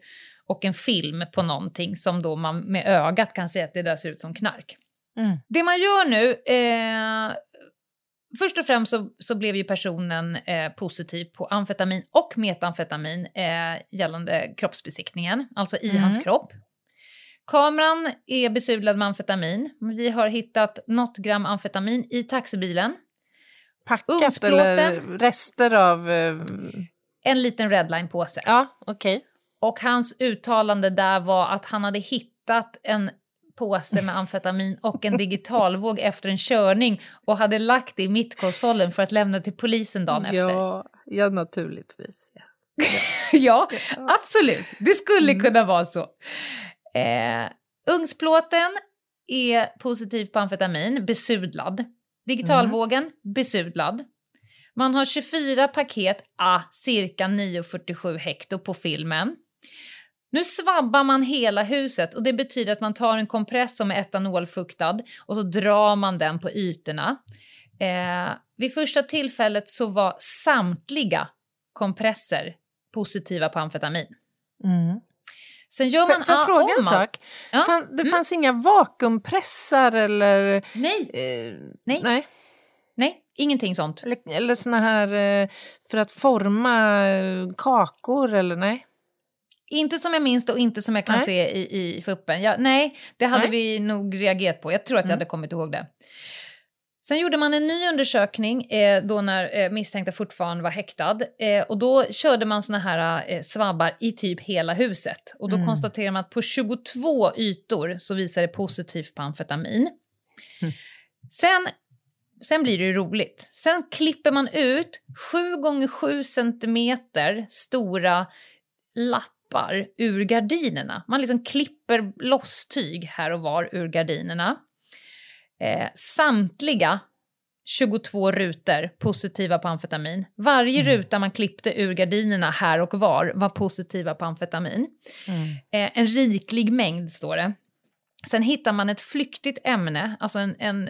och en film på någonting som då man med ögat kan se att det där ser ut som knark. Mm. Det man gör nu, eh, först och främst så, så blev ju personen eh, positiv på amfetamin och metamfetamin eh, gällande kroppsbesiktningen, alltså i Mm. hans kropp. Kameran är besudlad med amfetamin. Vi har hittat något gram amfetamin i taxibilen. Packat Ugnsplåten. eller rester av... eh, En liten redline-påse. Ja, okej. Och hans uttalande där var att han hade hittat en påse med amfetamin och en digitalvåg efter en körning och hade lagt det i mittkonsolen för att lämna till polisen dagen efter. Ja, ja, naturligtvis. Ja. ja, absolut. Det skulle kunna vara så. Eh, ugnsplåten är positiv på amfetamin, besudlad. Digitalvågen, besudlad. Man har 24 paket, ah, cirka 9,47 hekto på filmen. Nu svabbar man hela huset och det betyder att man tar en kompress som är etanolfuktad och så drar man den på ytorna. Eh, vid första tillfället så var samtliga kompresser positiva på amfetamin. Mm. Sen gör man Får jag fråga en sak? Ja. Fan, det fanns inga vakuumpressar eller... Nej, Eh, Nej. nej. nej, ingenting sånt. Eller, eller såna här eh, för att forma eh, kakor eller nej? Inte som jag minns det och inte som jag kan Nej. se i, i fuppen. Ja, nej, det hade Nej. vi nog reagerat på. Jag tror att jag Mm. hade kommit ihåg det. Sen gjorde man en ny undersökning eh, då när eh, misstänkta fortfarande var häktad. Eh, och då körde man såna här eh, svabbar i typ hela huset. Och då Mm. konstaterar man att på 22 ytor så visar det positivt på amfetamin. Mm. Sen, sen blir det ju roligt. Sen klipper man ut 7 gånger 7 centimeter stora lappar ur gardinerna. Man liksom klipper loss tyg här och var ur gardinerna. Eh, samtliga 22 rutor positiva på amfetamin. Varje ruta man klippte ur gardinerna här och var var positiva på amfetamin. Eh, en riklig mängd står det. Sen hittar man ett flyktigt ämne, alltså en, en,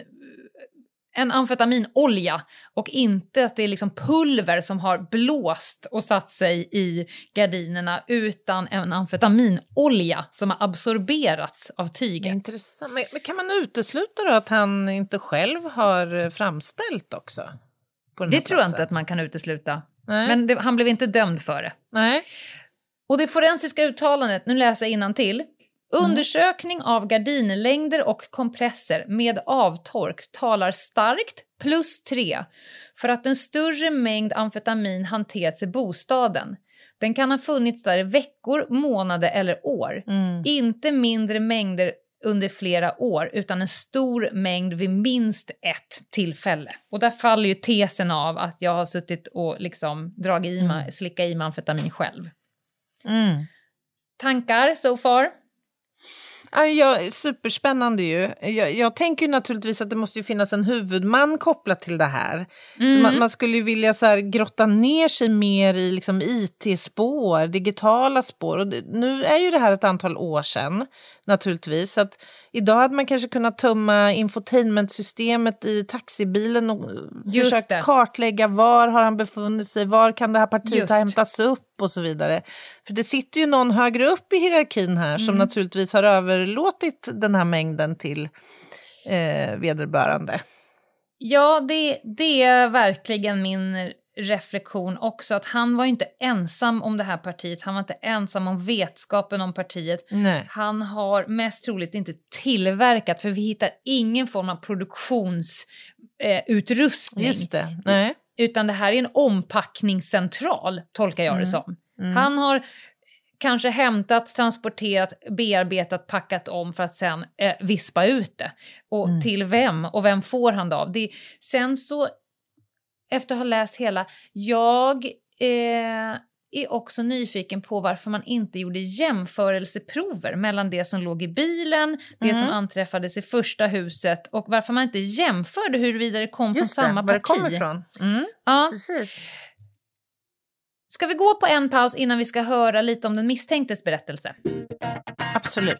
en amfetaminolja och inte att det är liksom pulver som har blåst och satt sig i gardinerna utan en amfetaminolja som har absorberats av tyget. Intressant. Men, men kan man utesluta då att han inte själv har eh, framställt också? Det tror jag inte att man kan utesluta. Nej. Men det, han blev inte dömd för det. Nej. Och det forensiska uttalandet, nu läser jag till. Undersökning av gardinlängder och kompresser med avtork talar starkt, plus tre, för att en större mängd amfetamin hanterats i bostaden. Den kan ha funnits där i veckor, månader eller år. Mm. Inte mindre mängder under flera år utan en stor mängd vid minst ett tillfälle. Och där faller ju tesen av att jag har suttit och liksom dragit i mig, slickat i mig amfetamin själv. Mm. Tankar so far? Ja, superspännande ju. Jag, jag tänker ju naturligtvis att det måste ju finnas en huvudman kopplat till det här. Så man, man skulle ju vilja så här, grotta ner sig mer i liksom, it-spår, digitala spår. Och det, nu är ju det här ett antal år sedan naturligtvis. Så att idag hade man kanske kunnat tömma infotainmentsystemet i taxibilen och Just försökt det. kartlägga var har han befunnit sig, var kan det här partiet Just. ha hämtats upp och så vidare. För det sitter ju någon högre upp i hierarkin här Mm. som naturligtvis har överlåtit den här mängden till eh, vederbörande. Ja, det, det är verkligen min reflektion också. Att han var inte ensam om det här partiet. Han var inte ensam om vetskapen om partiet. Nej. Han har mest troligt inte tillverkat, för vi hittar ingen form av produktionsutrustning. Eh, det. Utan det här är en ompackningscentral, tolkar jag det som. Han har kanske hämtat, transporterat, bearbetat, packat om för att sen eh, vispa ut det. Och till vem? Och vem får han det av? Det, sen så, efter att ha läst hela, jag eh, är också nyfiken på varför man inte gjorde jämförelseprover mellan det som låg i bilen, det som anträffades i första huset och varför man inte jämförde huruvida det kom Just från samma det, var det parti. kommer ifrån. Mm. Ja. Precis. Ska vi gå på en paus innan vi ska höra lite om den misstänktes berättelse? Absolut.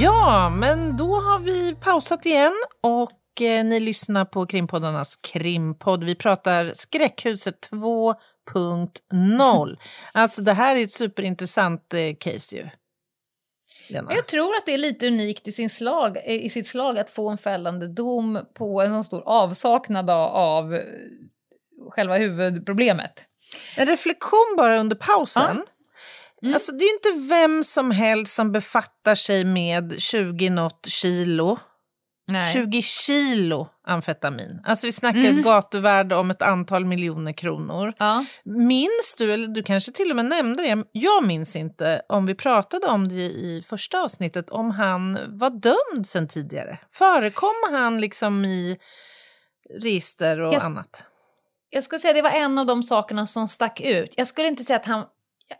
Ja, men då har vi pausat igen och eh, ni lyssnar på krimpoddarnas krimpodd. Vi pratar Skräckhuset 2.0. alltså det här är ett superintressant eh, case ju. Lena. Jag tror att det är lite unikt i, sin slag, i sitt slag att få en fällande dom på en så stor avsaknad av eh, själva huvudproblemet. En reflektion bara under pausen. Mm. Alltså, det är inte vem som helst som befattar sig med 20 något kilo. Nej. 20 kilo amfetamin. Alltså vi snackar Mm. ett gatuvärde om ett antal miljoner kronor. Ja. Minns du, eller du kanske till och med nämnde det, jag minns inte om vi pratade om det i första avsnittet, om han var dömd sen tidigare. Förekom han liksom i register och Jag- annat? Jag skulle säga att det var en av de sakerna som stack ut. Jag skulle inte säga att han...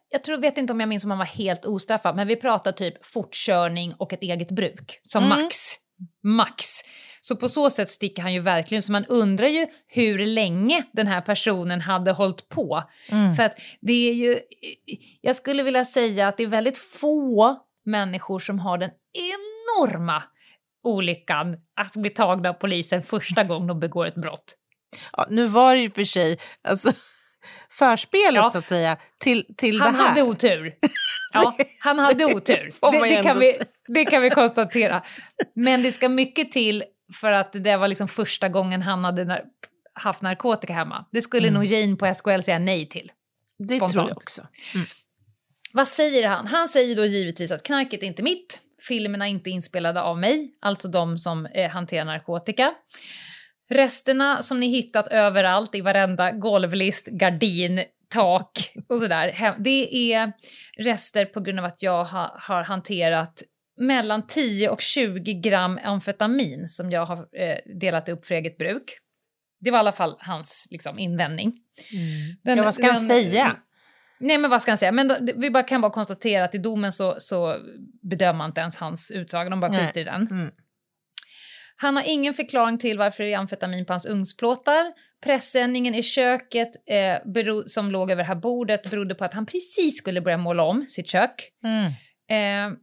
Jag, tror, vet inte om jag minns om han var helt ostraffad, men vi pratar typ fortkörning och ett eget bruk som Mm. max. Max. Så på så sätt sticker han ju verkligen. Så man undrar ju hur länge den här personen hade hållit på. Mm. För att det är ju... Jag skulle vilja säga att det är väldigt få människor som har den enorma olyckan att bli tagna av polisen första gången de begår ett brott. Ja, nu var det ju för sig alltså, förspelet Ja. så att säga till, till Han det här. hade otur. Ja, han hade otur. Det, det, kan vi, det kan vi konstatera. Men det ska mycket till för att det var liksom första gången han hade nar- haft narkotika hemma. Det skulle nog Jane på SKL säga nej till. det tror spontant. jag också. Vad säger han? Han säger då givetvis att knarket är inte mitt. Filmerna är inte inspelade av mig, alltså de som eh, hanterar narkotika. Resterna som ni hittat överallt i varenda golvlist, gardin, tak och sådär. Det är rester på grund av att jag ha, har hanterat mellan 10 och 20 gram amfetamin som jag har eh, delat upp för eget bruk. Det var i alla fall hans liksom, invändning. Den- ja, vad ska han den- säga? Nej, men vad ska han säga? Men då, vi bara, kan bara konstatera att i domen så, så bedömer man inte ens hans utsaga, de bara skiter i den. Mm. Han har ingen förklaring till varför det är amfetamin på hans ugnsplåtar. Pressändningen i köket eh, som låg över det här bordet berodde på att han precis skulle börja måla om sitt kök. Mm. Eh,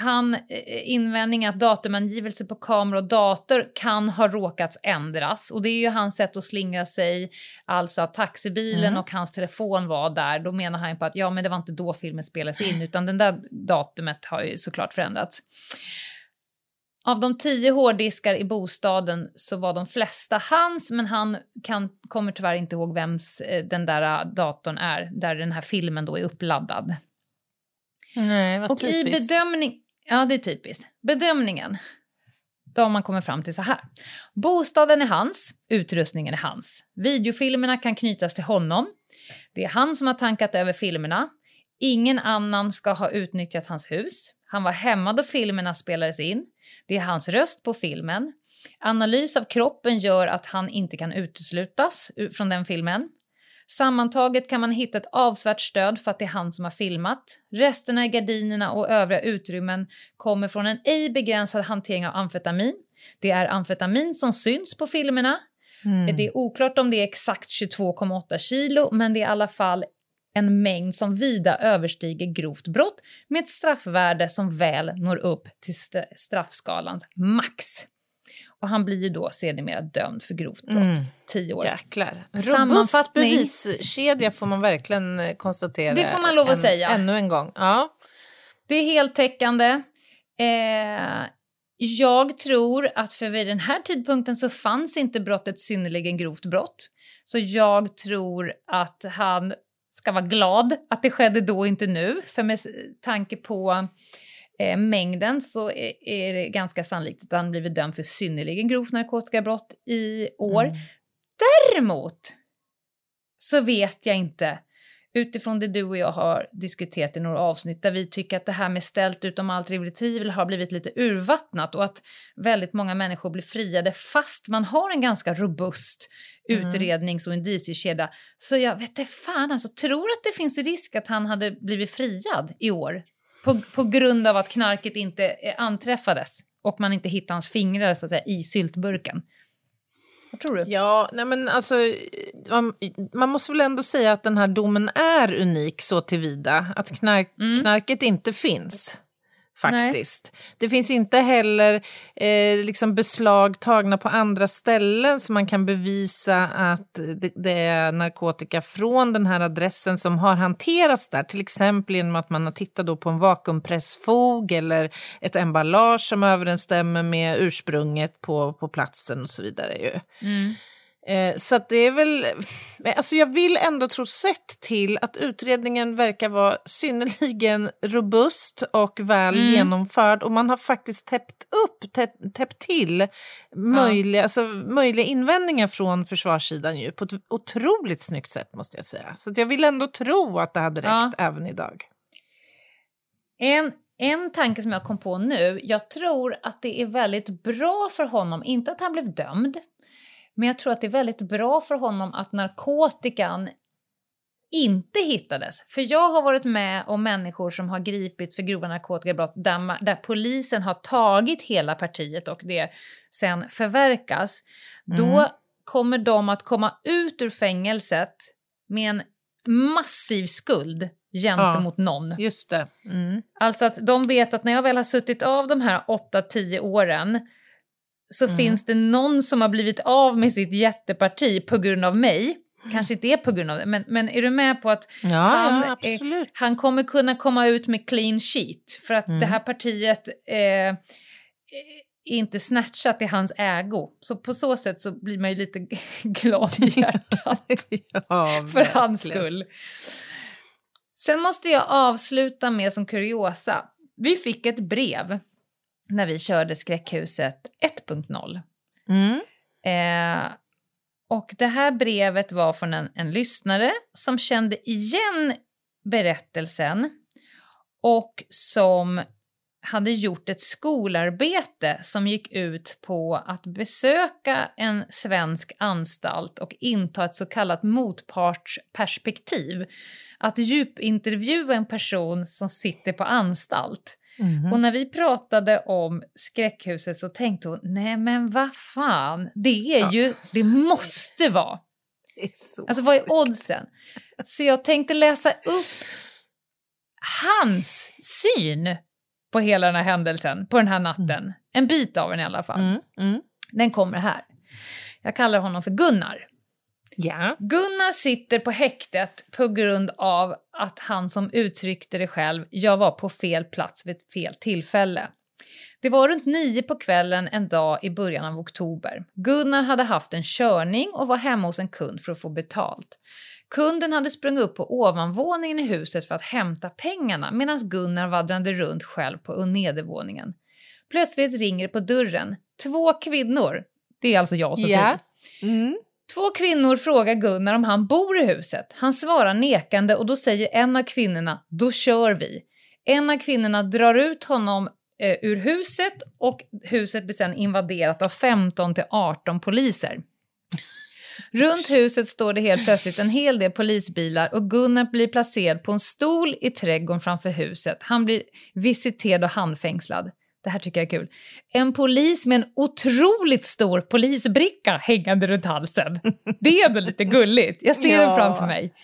han eh, invändning att datumangivelse på kamera och dator kan ha råkats ändras. Och det är ju hans sätt att slingra sig, alltså att taxibilen Mm. och hans telefon var där. Då menar han på att ja, men det var inte då filmen spelades in, utan den där datumet har ju såklart förändrats. Av de tio hårddiskar i bostaden så var de flesta hans, men han kan, kommer tyvärr inte ihåg vems eh, den där eh, datorn är, där den här filmen då är uppladdad. Nej, vad Och i typiskt. bedömning... Ja, det är typiskt. Bedömningen. Då har man kommit fram till så här. Bostaden är hans, utrustningen är hans. Videofilmerna kan knytas till honom. Det är han som har tankat över filmerna. Ingen annan ska ha utnyttjat hans hus. Han var hemma då filmerna spelades in. Det är hans röst på filmen. Analys av kroppen gör att han inte kan uteslutas från den filmen. Sammantaget kan man hitta ett avsvärt stöd för att det är han som har filmat. Resterna i gardinerna och övriga utrymmen kommer från en ej begränsad hantering av amfetamin. Det är amfetamin som syns på filmerna. Mm. Det är oklart om det är exakt 22,8 kilo, men det är i alla fall en mängd som vida överstiger grovt brott med ett straffvärde som väl når upp till st- straffskalans max. Och han blir ju då sedermera dömd för grovt brott, Mm. 10 år. Jäklar. Robust beviskedja får man verkligen eh, konstatera. Det får man lov att än- säga. Ännu en gång. Ja. Det är heltäckande. Eh, jag tror att för vid den här tidpunkten så fanns inte brottet synnerligen grovt brott. Så jag tror att han ska vara glad att det skedde då, inte nu. För med tanke på eh, mängden så är, är det ganska sannolikt att han blivit dömd för synnerligen grovt narkotikabrott i år. Mm. Däremot så vet jag inte, utifrån det du och jag har diskuterat i några avsnitt, där vi tycker att det här med ställt utom allt rimligt tvivel har blivit lite urvattnat och att väldigt många människor blir friade fast man har en ganska robust Mm. utrednings och indiciekedja. Så jag vet inte fan, alltså tror att det finns risk att han hade blivit friad i år på, på grund av att knarket inte eh, anträffades och man inte hittar hans fingrar så att säga, i syltburken. Vad tror du? Ja, nej men alltså, man, man måste väl ändå säga att den här domen är unik så tillvida att knark, Mm. knarket inte finns. Faktiskt. Det finns inte heller eh, liksom beslag tagna på andra ställen så man kan bevisa att det, det är narkotika från den här adressen som har hanterats där. Till exempel genom att man har tittat då på en vakuumpressfog eller ett emballage som överensstämmer med ursprunget på, på platsen och så vidare. Ju. Mm. Eh, så det är väl, alltså jag vill ändå tro sett till att utredningen verkar vara synnerligen robust och väl Mm. genomförd och man har faktiskt täppt upp, täppt, täppt till möjliga, alltså, möjliga invändningar från försvarssidan ju, på ett otroligt snyggt sätt måste jag säga. Så jag vill ändå tro att det hade räckt Ja. även idag. En, en tanke som jag kom på nu, jag tror att det är väldigt bra för honom, inte att han blev dömd, men jag tror att det är väldigt bra för honom att narkotikan inte hittades. För jag har varit med om människor som har gripits för grova narkotikabrott där, där polisen har tagit hela partiet och det sen förverkas. Då kommer de att komma ut ur fängelset med en massiv skuld gentemot någon. Just det. Mm. Alltså att de vet att när jag väl har suttit av de här 8-10 åren så Mm. finns det någon som har blivit av med sitt jätteparti på grund av mig. Kanske inte är på grund av det, men, men är du med på att Ja, han, ja, eh, han kommer kunna komma ut med clean sheet för att Mm. det här partiet eh, är inte snatchat i hans ägo. Så på så sätt så blir man ju lite glad i hjärtat ja, för hans skull. Sen måste jag avsluta med som kuriosa. Vi fick ett brev när vi körde Skräckhuset 1.0. Mm. Eh, och det här brevet var från en, en lyssnare som kände igen berättelsen och som hade gjort ett skolarbete som gick ut på att besöka en svensk anstalt och inta ett så kallat motpartsperspektiv. Att djupintervjua en person som sitter på anstalt. Mhm. Och när vi pratade om skräckhuset så tänkte hon, nej men vad fan, det är ju, det måste vara. Det är så Alltså vad är oddsen? Så jag tänkte läsa upp hans syn på hela den här händelsen, på den här natten. En bit av den i alla fall. Mm. Mm. Den kommer här. Jag kallar honom för Gunnar. Ja. Gunnar sitter på häktet på grund av att han som uttryckte det själv, jag var på fel plats vid fel tillfälle. Det var runt nio på kvällen en dag i början av oktober. Gunnar hade haft en körning och var hemma hos en kund för att få betalt. Kunden hade sprungit upp på ovanvåningen i huset för att hämta pengarna medan Gunnar vandrade runt själv på nedervåningen. Plötsligt ringer det på dörren. Två kvinnor. Det är alltså jag och Sofie. yeah. Mm. Två kvinnor frågar Gunnar om han bor i huset. Han svarar nekande och då säger en av kvinnorna “då kör vi”. En av kvinnorna drar ut honom eh, ur huset och huset blir sedan invaderat av 15 till 18 poliser. Runt huset står det helt plötsligt en hel del polisbilar och Gunnar blir placerad på en stol i trädgården framför huset. Han blir visiterad och handfängslad. Det här tycker jag är kul. En polis med en otroligt stor polisbricka hängande runt halsen. Det är ändå lite gulligt. Jag ser Ja. den framför mig.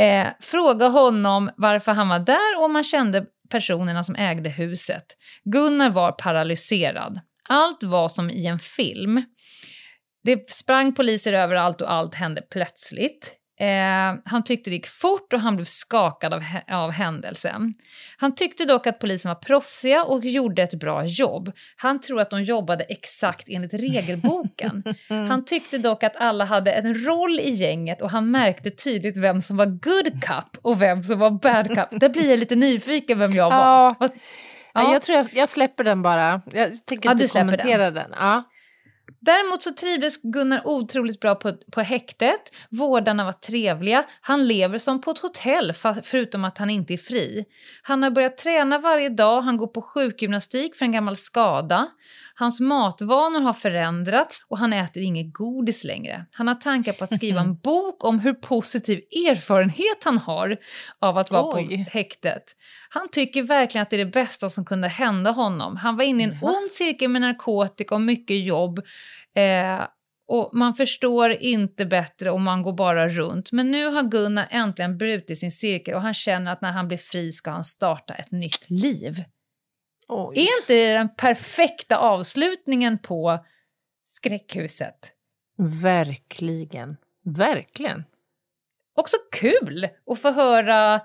Eh, fråga honom varför han var där och om han kände personerna som ägde huset. Gunnar var paralyserad. Allt var som i en film. Det sprang poliser överallt och allt hände plötsligt. Eh, han tyckte det gick fort och han blev skakad av, av händelsen. Han tyckte dock att polisen var proffsiga och gjorde ett bra jobb. Han tror att de jobbade exakt enligt regelboken. Han tyckte dock att alla hade en roll i gänget och han märkte tydligt vem som var good cop och vem som var bad cop. Där blir jag lite nyfiken vem jag var. Ja. Ja. Jag tror jag, jag släpper den bara. Jag tänker Ja, inte kommentera den. Ja. Däremot så trivdes Gunnar otroligt bra på, på häktet. Vårdarna var trevliga. Han lever som på ett hotell, förutom att han inte är fri. Han har börjat träna varje dag. Han går på sjukgymnastik för en gammal skada. Hans matvanor har förändrats och han äter inget godis längre. Han har tankar på att skriva en bok om hur positiv erfarenhet han har av att vara Oj. på häktet. Han tycker verkligen att det är det bästa som kunde hända honom. Han var inne i en ond cirkel med narkotika och mycket jobb. Eh, och man förstår inte bättre och man går bara runt. Men nu har Gunnar äntligen brutit sin cirkel och han känner att när han blir fri ska han starta ett nytt liv. Oj. Är inte det den perfekta avslutningen på skräckhuset? Verkligen. Verkligen. Också kul att få höra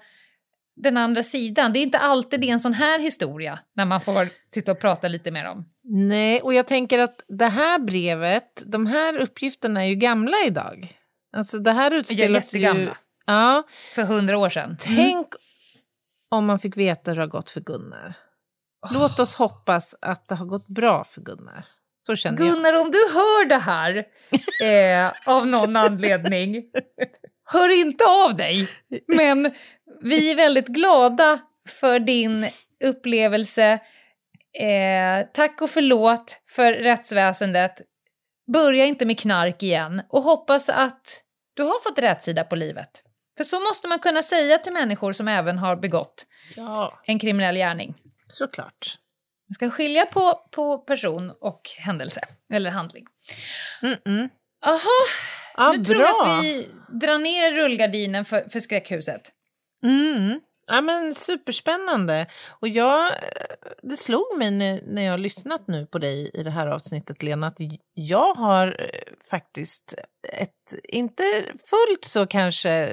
den andra sidan. Det är inte alltid det är en sån här historia när man får sitta och prata lite med dem. Nej, och jag tänker att det här brevet, de här uppgifterna är ju gamla idag. Alltså det här utspelas ju... Ja, För hundra år sedan. tänk om man fick veta hur det har gått för Gunnar. Låt oss hoppas att det har gått bra för Gunnar. Så känner jag. Gunnar, om du hör det här eh, av någon anledning, hör inte av dig. Men vi är väldigt glada för din upplevelse. Eh, tack och förlåt för rättsväsendet. Börja inte med knark igen och hoppas att du har fått rätt sida på livet. För så måste man kunna säga till människor som även har begått Ja, en kriminell gärning. Såklart. Man ska skilja på, på person och händelse, eller handling. Jaha, Ja, nu tror bra. jag att vi drar ner rullgardinen för, för skräckhuset. Mm. Ja, men superspännande. Och jag, det slog mig när, jag har lyssnat nu på dig i det här avsnittet, Lena, att jag har eh, faktiskt ett, inte fullt så kanske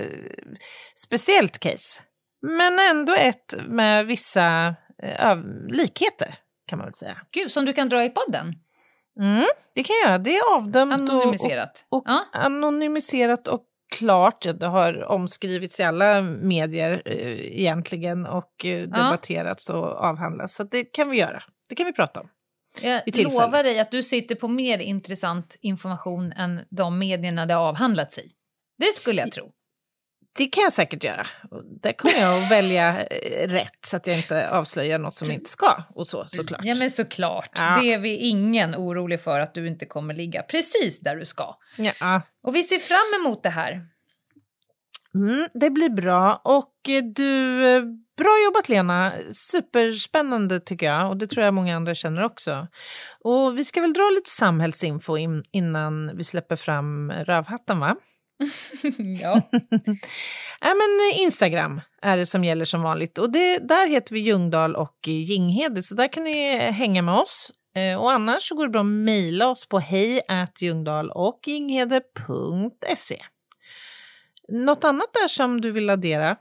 speciellt case, men ändå ett med vissa eh, likheter, kan man väl säga. Gud, som du kan dra i podden. Mm, det kan jag göra. Det är avdömt och, och, Anonymiserat. och Ja. anonymiserat och klart. Det har omskrivits i alla medier eh, egentligen och eh, debatterats och avhandlats. Så det kan vi göra. Det kan vi prata om. Jag lovar dig att du sitter på mer intressant information än de medierna det avhandlats i. Det skulle jag tro. Det kan jag säkert göra. Där kommer jag att välja eh, rätt så att jag inte avslöjar något som inte ska. Och så såklart. Ja, men såklart. Ja. Det är vi ingen orolig för att du inte kommer ligga precis där du ska. Ja. Och vi ser fram emot det här. Mm, det blir bra. Och eh, du, eh, bra jobbat Lena. Superspännande tycker jag. Och det tror jag många andra känner också. Och vi ska väl dra lite samhällsinfo in, innan vi släpper fram rövhatten va? ja. Ja, men eh, Instagram är det som gäller som vanligt. Och det, där heter vi Ljungdahl och eh, Ginghede, så där kan ni eh, hänga med oss. Eh, Och annars så går det bra att mejla oss på hej och ginghede.se. Något annat där som du vill addera?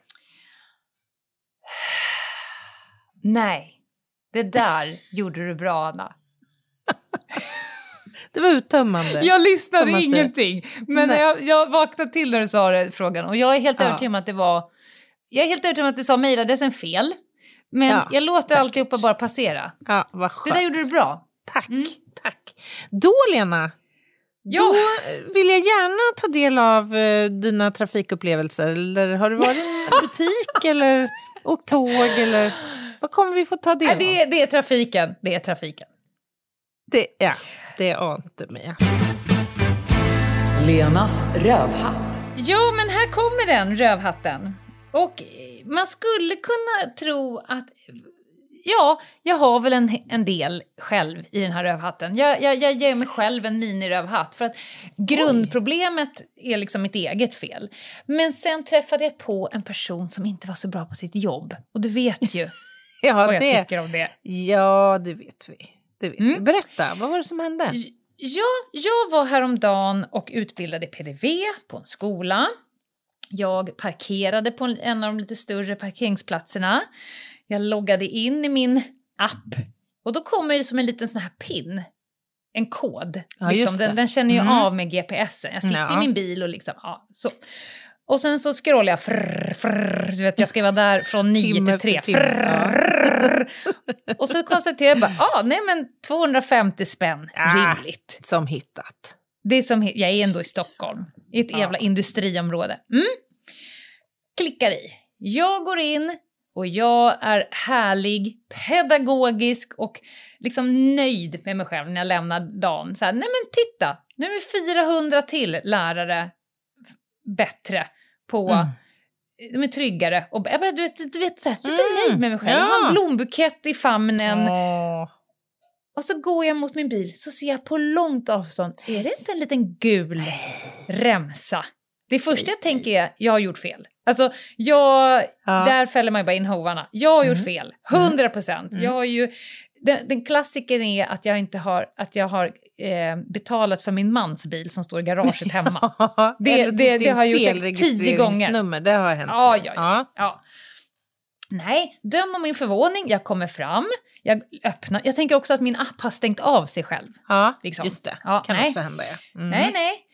Nej, det där gjorde du bra, Anna. Det var uttömmande. Jag lyssnade ingenting, men Nej. jag, jag vaknade till när du sa det, frågan. Och jag är helt Ja. övertygad om att det var... Jag är helt övertygad om att du sa mejladressen fel. Men Ja, jag låter säkert. alltihopa bara passera. Ja, vad Det skönt. där gjorde du bra. Tack, Mm. tack. Då Lena, Ja. då vill jag gärna ta del av eh, dina trafikupplevelser. Eller har du varit i en butik eller åkt tåg eller vad kommer vi få ta del av? det, det är trafiken. Det är trafiken. Det, ja, det ante mig. Lenas rövhatt. Ja, men här kommer den, rövhatten. Och man skulle kunna tro att... Ja, jag har väl en, en del själv i den här rövhatten. Jag, jag, jag ger mig själv en minirövhatt för att grundproblemet är liksom mitt eget fel. Men sen träffade jag på en person som inte var så bra på sitt jobb. Och du vet ju Ja, vad jag det, tycker om det. ja, det vet vi. Det vet Mm. vi. Berätta, vad var det som hände? Ja, jag var häromdagen och utbildade PDV på en skola. Jag parkerade på en- av de lite större parkeringsplatserna. Jag loggade in i min app och då kommer det som en liten sån här pin. En kod. Ja, liksom. den, den känner ju Mm. av med GPSen. Jag sitter Ja. i min bil och liksom, ja, så. Och sen så scrollar jag, frrr, frrr, du vet jag ska vara där från 9 Timme till 3. efter timme, Frrr. Och så konstaterar jag bara, ah, nej men 250 spänn, Ah. rimligt. Som hittat. Det är som, jag är ändå i Stockholm, i ett Ja. jävla industriområde. Mm. Klickar i. Jag går in och jag är härlig, pedagogisk och liksom nöjd med mig själv när jag lämnar dagen. Så här, nej men titta, nu är vi 400 till lärare bättre på Mm. de är tryggare. Och jag bara, du vet, du vet så här, lite Mm, nöjd med mig själv. Jag har ja. en blombukett i famnen. Åh. Och så går jag mot min bil så ser jag på långt avstånd, är det inte en liten gul remsa? Det första jag tänker är, jag har gjort fel. Alltså, jag, Ja. där fäller man ju bara in hovarna. Jag har gjort Mm. fel, 100 procent. Mm. Jag har ju, den, den klassiken är att jag inte har, att jag har eh, betalat för min mans bil som står i garaget hemma. Det- Eller det- typ det har gjort tio gånger. Det har hänt. Ja, ja, ja. Ja. Nej, döm om min förvåning. Jag kommer fram, jag öppnar. Jag tänker också att min app har stängt av sig själv. Ja, Liksom. just det. Ja, kan nej. också hända. Ja. Mm. Nej, nej.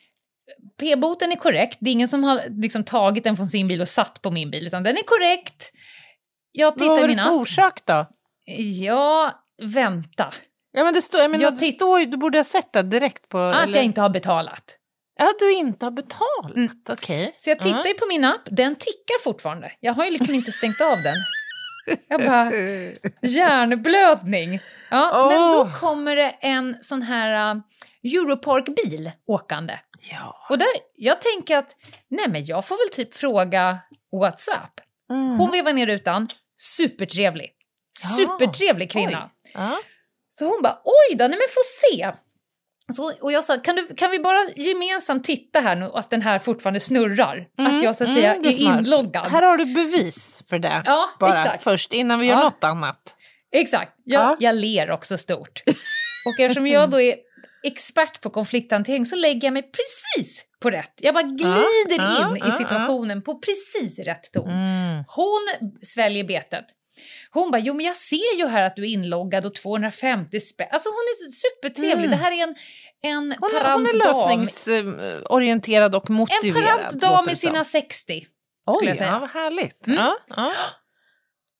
P-boten är korrekt. Det är ingen som har liksom tagit den från sin bil och satt på min bil, utan den är korrekt. Jag Vad tittar var i det min för orsak då? Ja, vänta. Ja, men det står, jag menar, Jag det står du borde ha sett det direkt på... Att eller- jag inte har betalat. Ja, du inte har betalat. Mm. Okej. Så jag tittar ju på min app, den tickar fortfarande. Jag har ju liksom inte stängt av den. Jag bara, hjärnblödning. Ja, Men då kommer det en sån här uh, Europark-bil åkande. Ja. Och där, jag tänker att, nej men jag får väl typ fråga WhatsApp. Mm. Hon vevar ner rutan, supertrevlig. Supertrevlig kvinna. Ja. Så hon bara, oj då, nej men få se. Så, och jag sa, kan, du, kan vi bara gemensamt titta här nu att den här fortfarande snurrar? Mm, Att jag så att säga mm, det är är inloggad. Här har du bevis för det. Ja, Bara exakt. först, innan vi gör Ja. något annat. Exakt, jag, Ja. jag ler också stort. Och eftersom jag då är expert på konflikthantering så lägger jag mig precis på rätt. Jag bara glider ja, in i situationen på precis rätt ton. Mm. Hon sväljer betet. Hon bara, jo men jag ser ju här att du är inloggad och 250 spänn. Alltså hon är supertrevlig. Mm. Det här är en, en Hon, är, hon parant är lösningsorienterad och En motiverad. parant dam i sina 60, Oj, jag säga. ja, vad härligt. Mm. Ja, ja.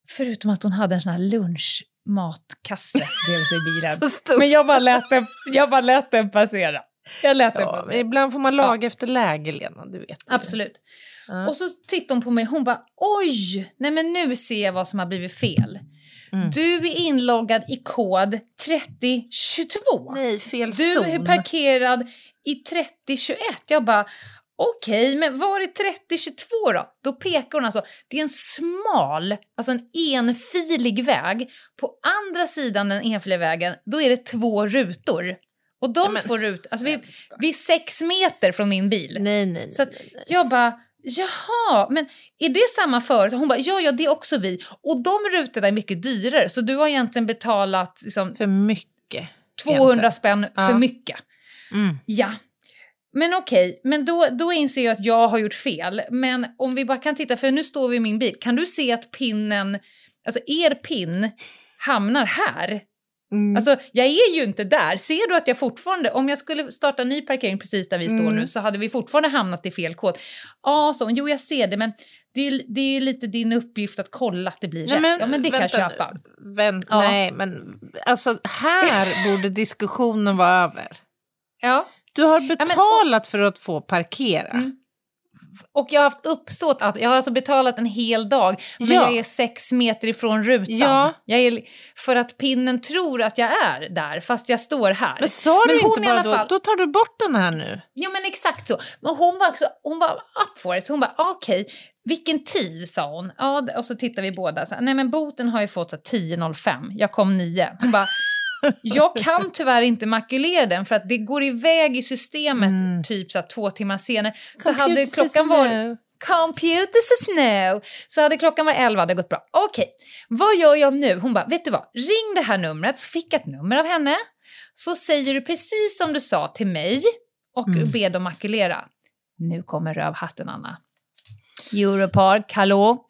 Förutom att hon hade en sån här lunchmatkasse bredvid sig i bilen. Men jag bara lät den, jag bara lät den passera. Jag lät Ja, passera. ibland får man laga efter läge, Lena. Du vet. Absolut. Ja. Och så tittar hon på mig hon bara oj, nej men nu ser jag vad som har blivit fel. Mm. Du är inloggad i kod 3022. Nej, fel Du zon. är parkerad i 3021. Jag bara okej, men var är 3022 då? Då pekar hon alltså, det är en smal, alltså en enfilig väg. På andra sidan den enfiliga vägen, då är det två rutor. Och de Ja, men- två rutorna, alltså vi, vi är sex meter från min bil. Nej, nej, Så att nej, nej. jag bara, jaha, men är det samma företag? Hon bara, ja, ja, det är också vi. Och de rutorna är mycket dyrare, så du har egentligen betalat liksom, För mycket. 200 spänn Ja. för mycket. Mm. Ja. Men okej, men då, då inser jag att jag har gjort fel. Men om vi bara kan titta, för nu står vi i min bil. Kan du se att pinnen, alltså er pin hamnar här? Mm. Alltså jag är ju inte där. Ser du att jag fortfarande, om jag skulle starta en ny parkering precis där vi står Mm. nu så hade vi fortfarande hamnat i fel kod. Ja, så, jo jag ser det men det är, det är lite din uppgift att kolla att det blir Nej, rätt. ja men det kan jag vänta köpa. Vänt, Ja. Nej, men alltså här borde diskussionen vara över. Ja. Du har men- betalat för att få parkera. Mm. Och jag har haft uppsåt att, jag har alltså betalat en hel dag, men Ja. jag är sex meter ifrån rutan. Ja. Jag är, för att pinnen tror att jag är där, fast jag står här. Men sa du hon inte bara då, fall- då tar du bort den här nu? Ja men exakt så. Men hon var, också, hon var up for it, så hon bara okej, vilken tid sa hon. Ja, och så tittar vi båda, så nej men boten har ju fått så här 10.05, jag kom 9. Hon bara, jag kan tyvärr inte makulera den för att det går iväg i systemet Mm. typ så två timmar senare. Så hade klockan varit... no. Computer says no. Så hade klockan varit 11 hade det gått bra. Okej, vad gör jag nu? Hon bara, vet du vad? Ring det här numret. Så fick jag ett nummer av henne. Så säger du precis som du sa till mig och Mm. ber dem makulera. Nu kommer rövhatten, Anna. Europark, hallå?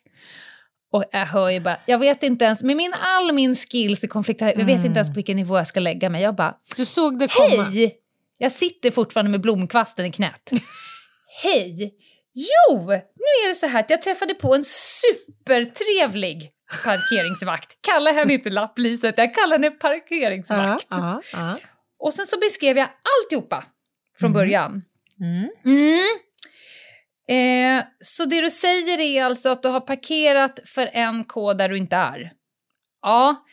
Och jag hör ju bara, jag vet inte ens, med min, all min skills i konflikt, jag vet Mm. inte ens på vilken nivå jag ska lägga mig. Jag bara, Du såg det komma. Hej! Jag sitter fortfarande med blomkvasten i knät. Hej! Jo, nu är det så här att jag träffade på en supertrevlig parkeringsvakt. Kalla henne inte lappliset, jag kallar henne parkeringsvakt. Ja, ja, ja. Och sen så beskrev jag alltihopa från Mm. början. Mm. Mm. Eh, så det du säger är alltså att du har parkerat för en kod där du inte är? Ja.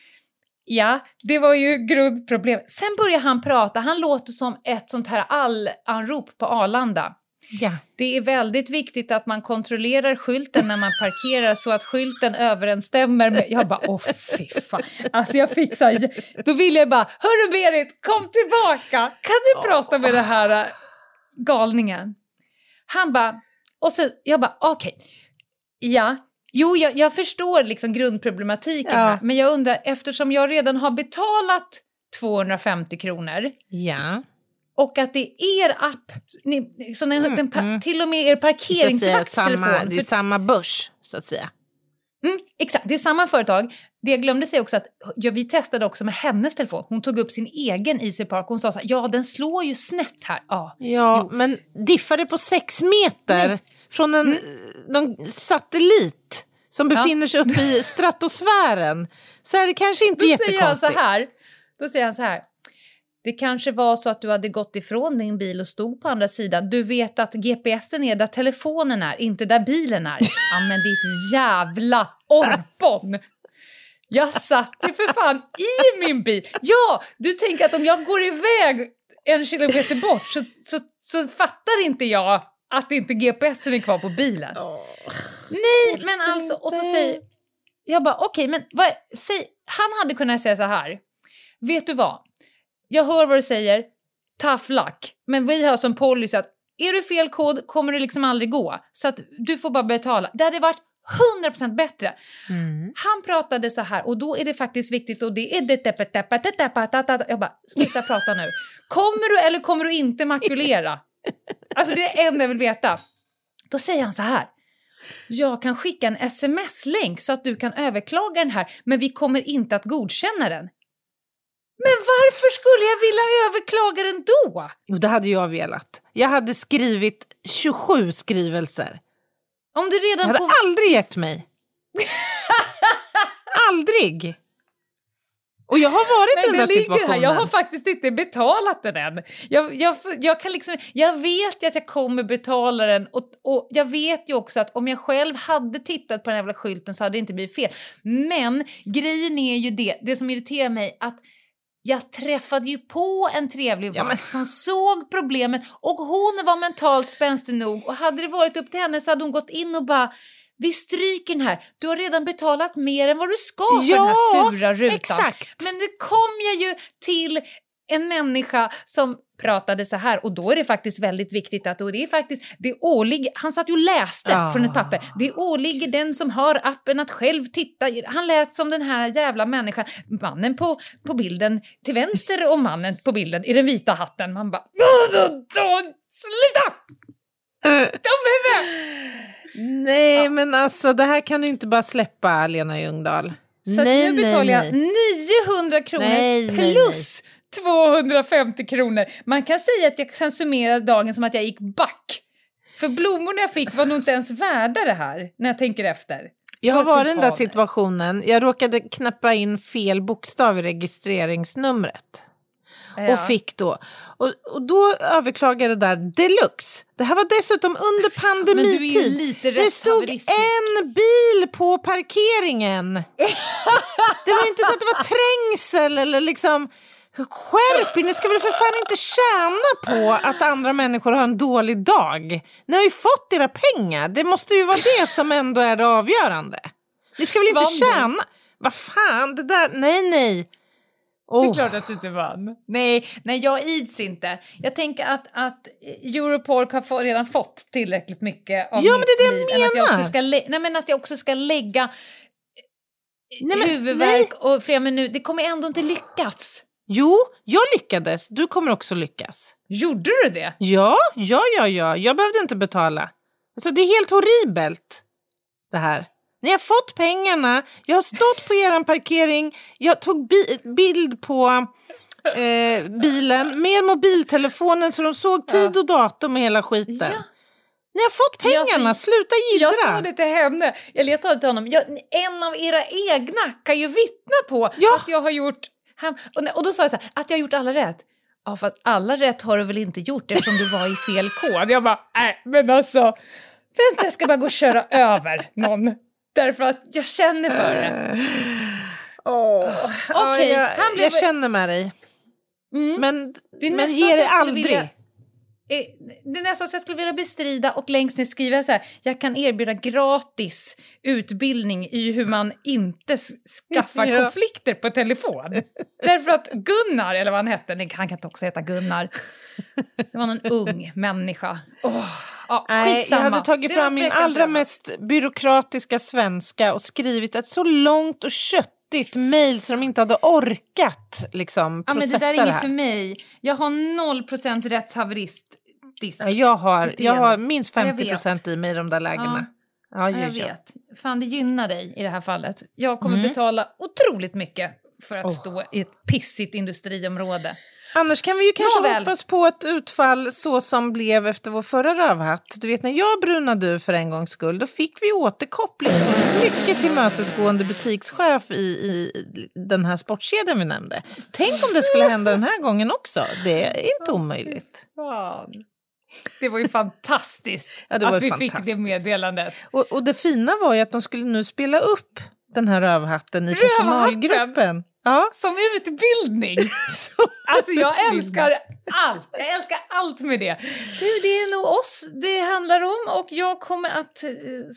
Ja, det var ju grundproblemet. Sen börjar han prata, han låter som ett sånt här all-anrop på Arlanda. ja. Det är väldigt viktigt att man kontrollerar skylten när man parkerar så att skylten överensstämmer med... Jag bara, åh fy fan. Alltså jag fick så här, Då vill jag bara, hörru Berit, kom tillbaka! Kan du prata med den här äh, galningen? Han bara, och så, jag bara, okej. Ja, jo jag, jag förstår liksom grundproblematiken Ja. här, men jag undrar, eftersom jag redan har betalat 250 kronor ja. och att det är er app, ni, så ni, Mm, den, mm. till och med er parkeringsvaktstelefon. samma, det är samma börs, så att säga. Mm, exakt, det är samma företag. Det jag glömde säga också att ja, vi testade också med hennes telefon. Hon tog upp sin egen Easy Park och hon sa så här, ja den slår ju snett här. Ja. Ja, men diffar det på sex meter Nej. från en någon satellit som Ja. befinner sig uppe i stratosfären så är det kanske inte Då säger jättekonstigt. så här, då säger han så här. Det kanske var så att du hade gått ifrån din bil och stod på andra sidan. Du vet att GPSen är där telefonen är, inte där bilen är. Ja men ditt jävla orpon! Jag satt ju för fan i min bil. Ja, du tänker att om jag går iväg en kilometer bort så, så, så fattar inte jag att inte GPSen är kvar på bilen. Nej, men alltså, och så säger jag bara okej, men vad, säg, han hade kunnat säga så här. Vet du vad? Jag hör vad du säger, tough luck, men vi har som policy att är du fel kod kommer det liksom aldrig gå. Så att du får bara betala. Det hade varit 100% bättre. Mm. Han pratade så här och då är det faktiskt viktigt och det är det. Jag bara, sluta prata nu. Kommer du eller kommer du inte makulera? Alltså det är det enda jag vill veta. Då säger han så här. Jag kan skicka en sms-länk så att du kan överklaga den här, men vi kommer inte att godkänna den. Men varför skulle jag vilja överklaga den då? Det hade jag velat. Jag hade skrivit 27 skrivelser. Om du Jag redan hade på... aldrig gett mig. aldrig! Och jag har varit i Men den det där ligger här. situationen. Jag har faktiskt inte betalat den än. Jag, jag, jag, kan liksom, jag vet ju att jag kommer betala den och, och jag vet ju också att om jag själv hade tittat på den här jävla skylten så hade det inte blivit fel. Men grejen är ju det, det som irriterar mig, att jag träffade ju på en trevlig Ja, vakt som såg problemet och hon var mentalt spänstig nog och hade det varit upp till henne så hade hon gått in och bara vi stryker den här, du har redan betalat mer än vad du ska för den här Ja, sura rutan. Exakt. Men det kom jag ju till en människa som pratade så här och då är det faktiskt väldigt viktigt att och det är faktiskt, det åligger, han satt ju och läste Ah. från ett papper, det åligger den som har appen att själv titta, han lät som den här jävla människan, mannen på, på bilden till vänster och mannen på bilden i den vita hatten, man bara sluta! Huvud! Nej, men alltså det här kan du inte bara släppa, Lena Ljungdahl. Så nej, nu betalar nej, nej. jag 900 kronor Nej, nej, plus 250 kronor. Man kan säga att jag kan summera dagen som att jag gick back. För blommorna jag fick var nog inte ens värda det här, när jag tänker efter. Jag har Vad varit i den där situationen. Jag råkade knappa in fel bokstav i registreringsnumret. Ja. Och fick då. Och, och då överklagade det där deluxe. Det här var dessutom under pandemitid. Det stod en bil på parkeringen. det var ju inte så att det var trängsel eller liksom... Skärp er, ni ska väl för fan inte tjäna på att andra människor har en dålig dag. Ni har ju fått era pengar. Det måste ju vara det som ändå är det avgörande. Ni ska väl inte Vann tjäna... Vad fan, det där... Nej, nej. Det är Oh. klart att du inte vann. Nej, nej jag ids inte. Jag tänker att, att Europol har få, redan fått tillräckligt mycket av Ja, men mitt det är det jag liv. än Att jag, också menar. ska nej, men att jag också ska lägga Nej, men- huvudvärk och flera minuter. Det kommer ändå inte lyckas. Jo, jag lyckades. Du kommer också lyckas. Gjorde du det? Ja, ja, ja, ja. Jag behövde inte betala. Alltså, det är helt horribelt, det här. Ni har fått pengarna, jag har stått på er parkering, jag tog bi- bild på eh, bilen med mobiltelefonen så de såg tid och datum och hela skiten. Ja. Ni har fått pengarna, Jag- sluta Jag sa det till henne. Eller jag sa det till honom. Jag, en av era egna kan ju vittna på Ja. att jag har gjort... Han, och, och då sa jag så här, att jag har gjort alla rätt. Ja, fast alla rätt har du väl inte gjort eftersom du var i fel kod. Jag bara, nej, men alltså... Vänta, jag ska bara gå och köra över någon. Därför att jag känner för det. Ja, Okej, jag, han blev- jag känner med dig. Mm. Men, Det är men ge dig jag aldrig. vilja- Det är nästan så jag skulle vilja bestrida och längst ner skriva så här, jag kan erbjuda gratis utbildning i hur man inte skaffar Ja. konflikter på telefon. Därför att Gunnar, eller vad han hette, nej, han kan inte också heta Gunnar, det var någon ung människa. Oh, ja, Nej, jag hade tagit fram min allra mest byråkratiska svenska och skrivit ett så långt och köttigt mejl så de inte hade orkat liksom, Ja, men processa det där är inget för mig. Jag har 0% rättshaverist. Ja, jag, har, jag har minst Jag 50 vet. procent i mig i de där lägena. Ja, Ja, ja, jag ja. vet. Fan, det gynnar dig i det här fallet. Jag kommer Mm. betala otroligt mycket för att Oh. stå i ett pissigt industriområde. Annars kan vi ju kanske Nåväl. hoppas på ett utfall så som blev efter vår förra rövhatt. Du vet när jag brunade ur för en gångs skull, då fick vi återkoppling från en mycket tillmötesgående butikschef i, i den här sportkedjan vi nämnde. Tänk om det skulle hända den här gången också. Det är inte omöjligt. Det var ju fantastiskt Ja, var att vi fick det fantastiskt. meddelandet. Och, och det fina var ju att de skulle nu spela upp den här rövhatten i Rövhatten? personalgruppen. Ja. Som utbildning! Så- Alltså jag älskar allt. Jag älskar allt med det. Du, det är nog oss det handlar om och jag kommer att eh,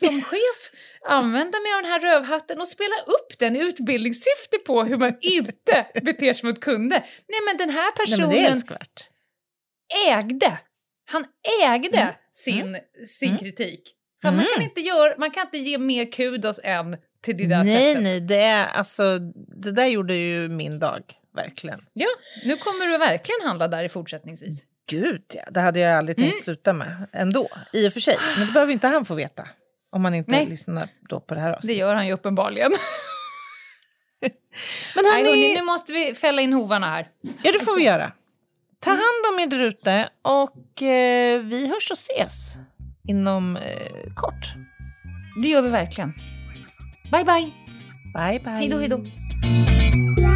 som chef använda mig av den här rövhatten och spela upp den i utbildningssyfte på hur man inte beter sig mot kunder. Nej men den här Nej, personen men det är ägde, han ägde Mm. sin, sin kritik. För man, kan inte göra, man kan inte ge mer kudos än till det där Nej, sättet. nej, det, är, alltså, det där gjorde ju min dag, verkligen. Ja, nu kommer du verkligen handla där i fortsättningsvis. Gud, ja. Det hade jag aldrig tänkt Mm. sluta med ändå, i och för sig. Men det behöver inte han få veta. Om man inte Nej. lyssnar då på det här Det avsnittet. gör han ju uppenbarligen. Men Nej, hörni, hörni, nu måste vi fälla in hovarna här. ja det får vi göra. Ta hand om er där ute och eh, vi hörs och ses inom eh, kort. Det gör vi verkligen. Bye, bye. Bye, bye. Hej då, hej då.